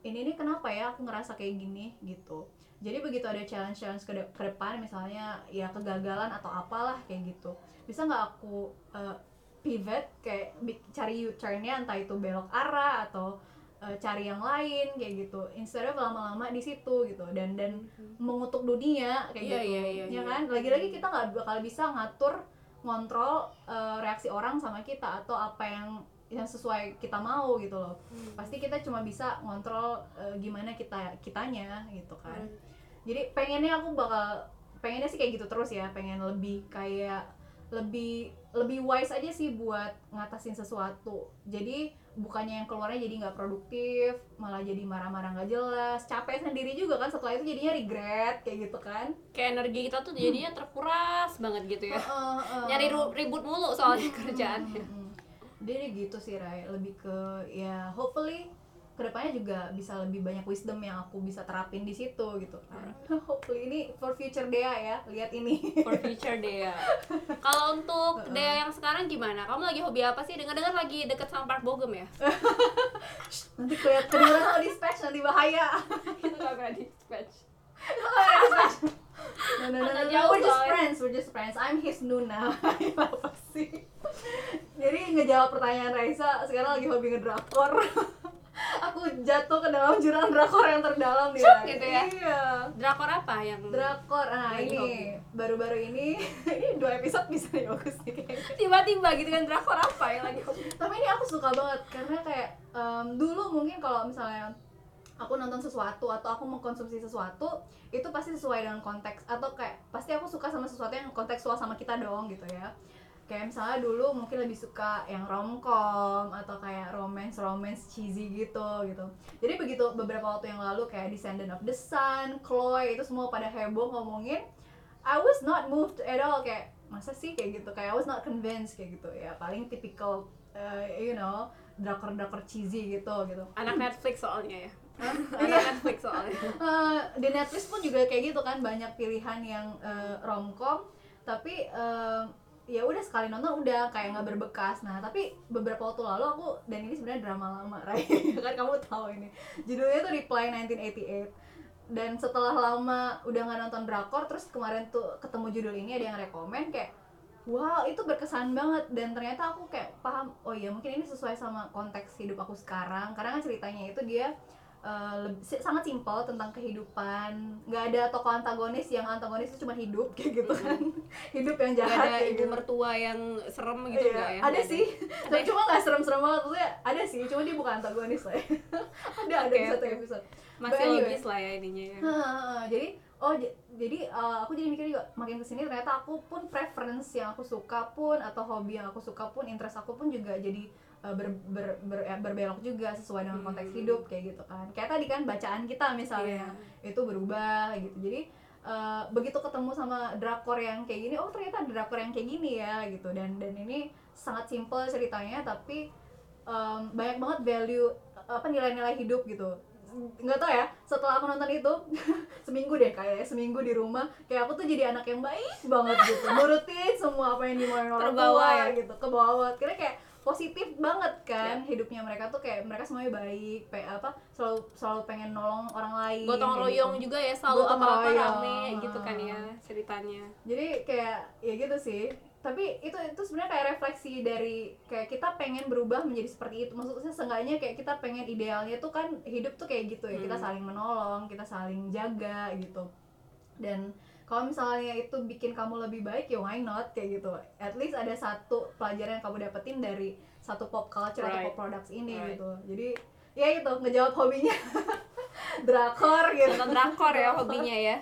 ini nih kenapa ya aku ngerasa kayak gini gitu. Jadi begitu ada challenge-challenge ke, de- ke depan misalnya ya kegagalan atau apalah kayak gitu. Bisa nggak aku eh, pivot kayak cari U-turn-nya entah itu belok arah atau eh, cari yang lain kayak gitu. Instead of lama-lama di situ gitu dan dan mengutuk dunia kayak Iya, gitu iya, iya, ya iya. kan lagi-lagi kita nggak bakal bisa ngatur ngontrol eh, reaksi orang sama kita atau apa yang yang sesuai kita mau gitu loh. Hmm. pasti kita cuma bisa ngontrol eh, gimana kita kitanya gitu kan. Hmm. jadi pengennya aku bakal pengennya sih kayak gitu terus ya pengen lebih kayak lebih lebih wise aja sih buat ngatasin sesuatu. Jadi bukannya yang keluarnya jadi nggak produktif malah jadi marah-marah nggak jelas. Capek sendiri juga kan setelah itu jadinya regret kayak gitu kan. Kayak energi kita tuh jadinya terkuras banget gitu ya. Heeh, heeh. nyari ru- ribut mulu soalnya kerjaannya Jadi gitu sih Rai, lebih ke ya hopefully ke depannya juga bisa lebih banyak wisdom yang aku bisa terapin di situ gitu kan. hopefully ini for future Dea ya, lihat ini. for future Dea kalau untuk. Dea yang sekarang gimana kamu lagi hobi apa sih dengar-dengar lagi deket sama Park Bogem ya nanti kelihatan kedengeran sama dispatch nanti bahaya. itu gak pernah dispatch No, no, no, no, no, we're just friends, we're just friends. I'm his Nuna. apa sih? Jadi ngejawab pertanyaan Raisa, sekarang lagi hobi ngedrakor. aku jatuh ke dalam jurang drakor yang terdalam nih. Cuk, gitu ya? Iya. drakor apa yang drakor nah ini baru-baru ini ini dua episode bisa nih bagus nih kayaknya tiba-tiba gitu kan drakor apa yang lagi hobi tapi ini aku suka banget karena kayak em, dulu mungkin kalau misalnya aku nonton sesuatu atau aku mengkonsumsi sesuatu itu pasti sesuai dengan konteks atau kayak pasti aku suka sama sesuatu yang kontekstual sama kita dong gitu ya. Kayak misalnya dulu mungkin lebih suka yang romcom atau kayak romance romance cheesy gitu gitu. Jadi begitu beberapa waktu yang lalu kayak Descendant of the Sun, Chloe itu semua pada heboh ngomongin I was not moved at all. Kayak masa sih kayak gitu? Kayak I was not convinced kayak gitu ya. Paling typical uh, you know drakor drakor cheesy gitu gitu. Anak Netflix soalnya ya. Iya. anak Netflix soalnya. Eh, di Netflix pun juga kayak gitu kan banyak pilihan yang eh, romcom tapi eh, ya udah sekali nonton udah kayak nggak berbekas. Nah tapi beberapa waktu lalu aku dan ini sebenarnya drama lama Ray. Kan kamu tahu ini. Judulnya tuh Reply 1988 dan setelah lama udah nggak nonton drakor terus kemarin tuh ketemu judul ini ada yang rekomen kayak wow itu berkesan banget dan ternyata aku kayak paham oh iya mungkin ini sesuai sama konteks hidup aku sekarang karena kan ceritanya itu dia uh, leb- si- sangat simpel tentang kehidupan nggak ada tokoh antagonis yang antagonis itu cuma hidup kayak gitu kan hidup yang Gak jahat ada kayak ibu gitu. mertua yang serem gitu Iya, nggak ya? ada Nggak sih tapi cuma nggak serem-serem banget maksudnya ada sih cuma dia bukan antagonis lah ya. ada ada Oke, di satu oke. episode Masih But anyway. logis lah ya ininya ya. Heeh, jadi oh jadi uh, aku jadi mikir juga makin ke sini ternyata aku pun preference yang aku suka pun atau hobi yang aku suka pun interest aku pun juga jadi uh, ber, ber, ber- ya, berbelok juga sesuai dengan konteks Hmm. hidup kayak gitu kan kayak tadi kan bacaan kita misalnya Iya. itu berubah gitu jadi uh, begitu ketemu sama drakor yang kayak gini oh ternyata ada drakor yang kayak gini ya gitu dan dan ini sangat simple ceritanya tapi um, banyak banget value apa nilai-nilai hidup gitu nggak tau ya setelah aku nonton itu seminggu deh kayak seminggu di rumah kayak aku tuh jadi anak yang baik banget gitu nurutin semua apa yang dimauin orang Terbawa tua ya? gitu ke bawah kira kayak positif banget kan hidupnya mereka tuh kayak mereka semuanya baik kayak apa selalu selalu pengen nolong orang lain Gotong royong gitu. juga ya selalu apa-apa royong. rame gitu kan ya ceritanya. jadi kayak ya gitu sih tapi itu itu sebenarnya kayak refleksi dari kayak kita pengen berubah menjadi seperti itu maksudnya seenggaknya kayak kita pengen idealnya tuh kan hidup tuh kayak gitu ya kita Hmm. saling menolong kita saling jaga gitu dan kalau misalnya itu bikin kamu lebih baik ya why not kayak gitu at least ada satu pelajaran yang kamu dapetin dari satu pop culture Right. atau pop products ini Right. gitu jadi ya itu ngejawab hobinya drakor gitu Nonton drakor ya hobinya ya.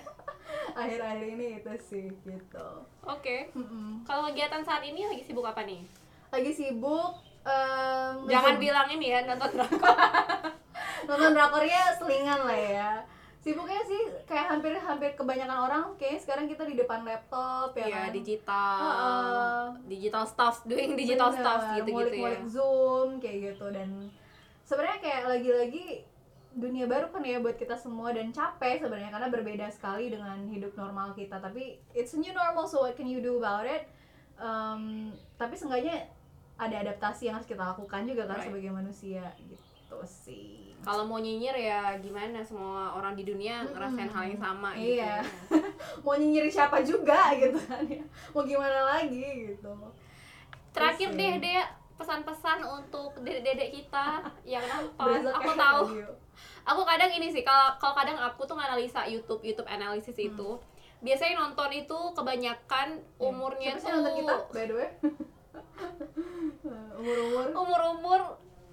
Akhir-akhir ini itu sih gitu Oke. Mm-mm. Kalau kegiatan saat ini lagi sibuk apa nih? lagi sibuk em, Jangan nge-zoom. bilang ini ya nonton drakor. nonton drakornya selingan lah ya sibuknya sih kayak hampir hampir kebanyakan orang kayaknya sekarang kita di depan laptop ya Iya, kan digital. Heeh. Digital stuff, doing digital Bener, stuff gitu-gitu ya. ngulik-ngulik zoom kayak gitu dan sebenarnya kayak lagi-lagi dunia baru kan ya buat kita semua dan capek sebenarnya karena berbeda sekali dengan hidup normal kita tapi it's a new normal so what can you do about it Em, tapi seenggaknya ada adaptasi yang harus kita lakukan juga kan Right. sebagai manusia gitu sih Kalau mau nyinyir ya gimana semua orang di dunia ngerasain hal yang sama gitu. Iya. ya. mau nyinyir siapa juga gitu kan ya mau gimana lagi gitu Terakhir Terus deh ya. deh pesan-pesan untuk dedek-dedek kita yang. Berasa Aku kayak tahu. Aku kadang ini sih kalau kalau kadang aku tuh nganalisa YouTube YouTube analisis Hmm. itu biasanya nonton itu kebanyakan umurnya Siapa sih tuh nonton kita by the way umur umur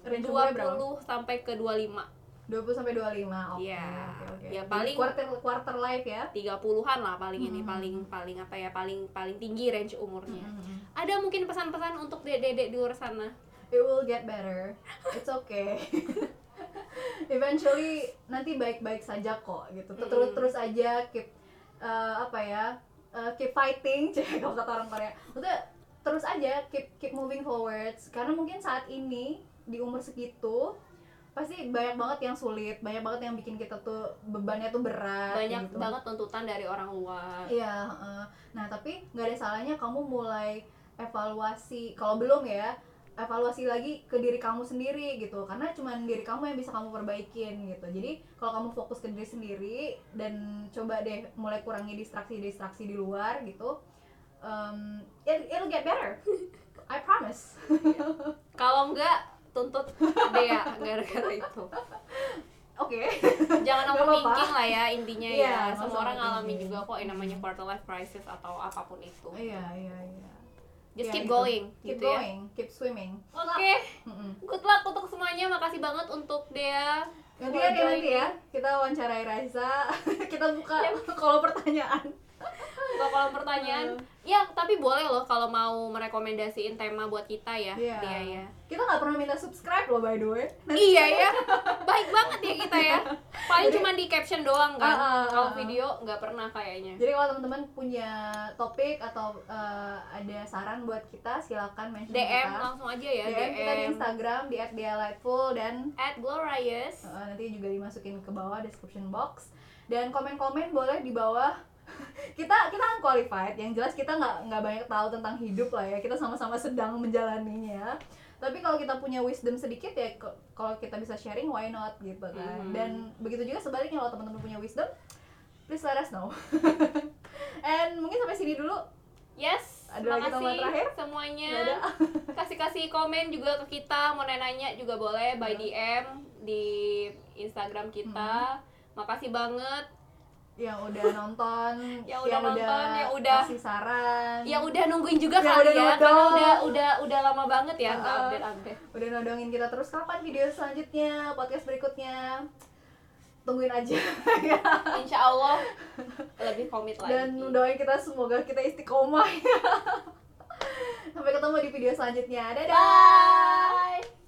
range umurnya berapa 20 sampai ke 25 20 sampai 25 oke Iya. oke oke Ya, Jadi paling- quarter quarter life ya 30-an lah paling ini Hmm. paling paling apa ya paling paling tinggi range umurnya. Mhm. Ada mungkin pesan-pesan untuk dedek-dedek di luar sana. it will get better it's okay eventually nanti baik-baik saja kok gitu terus terus aja keep uh, apa ya uh, keep fighting cek kalau kata orang Korea maksudnya terus aja keep keep moving forwards karena mungkin saat ini di umur segitu pasti banyak banget yang sulit banyak banget yang bikin kita tuh bebannya tuh berat Banyak gitu. banget tuntutan dari orang luar. Iya, heeh. nah tapi nggak ada salahnya kamu mulai evaluasi kalau belum ya evaluasi lagi ke diri kamu sendiri gitu karena cuman diri kamu yang bisa kamu perbaikin gitu jadi kalau kamu fokus ke diri sendiri dan coba deh mulai kurangi distraksi-distraksi di luar gitu um, it, it'll get better I promise Kalau enggak tuntut Dea gara-gara itu. oke Jangan Nggak apa-apa. overthinking lah ya intinya Iya, ya. nggak Semua orang overthinking. juga kok yang namanya quarter life crisis atau apa pun itu. iya iya iya Just Iya, keep itu. going keep gitu ya. going keep swimming Oke, Mm-mm. good luck untuk semuanya. Makasih banget untuk Dea. Nanti ya, nanti ya kita wawancarai Raisa kita buka kalau pertanyaan kolom pertanyaan. Ya, tapi boleh loh kalau mau merekomendasiin tema buat kita ya, Iya. Dea ya. kita nggak pernah minta subscribe loh by the way Iya ya, baik banget ya kita ya. Paling cuma di caption doang kan. Ah, ah, Kalau video nggak pernah kayaknya. jadi kalau teman-teman punya topik atau eh, ada saran buat kita silakan mention DM kita langsung aja ya, DM, kita di DM. Instagram di @dialightful dan Glorious. eh, nanti juga dimasukin ke bawah description box dan komen-komen boleh di bawah kita kita kan qualified yang jelas kita nggak nggak banyak tahu tentang hidup lah ya. Kita sama-sama sedang menjalaninya. Tapi kalau kita punya wisdom sedikit ya kalau kita bisa sharing why not gitu kan. Mhm. dan begitu juga sebaliknya kalau teman-teman punya wisdom please let us know. And mungkin sampai sini dulu. Yes. Ada lagi tambah makasih terakhir? semuanya. Kasih kasih komen juga ke kita mau nanya juga boleh by DM di Instagram kita. Makasih banget yang udah nonton, Yang udah nonton, yang udah- kasih saran, yang udah nungguin juga Yang kali udah ya nodong. karena udah udah udah lama banget ya nggak Uh-uh. update update udah nodongin kita terus kapan video selanjutnya, podcast berikutnya. Tungguin aja insya Allah lebih komit lagi dan doain kita semoga kita istiqomah. Sampai ketemu di video selanjutnya. Dadah. Bye.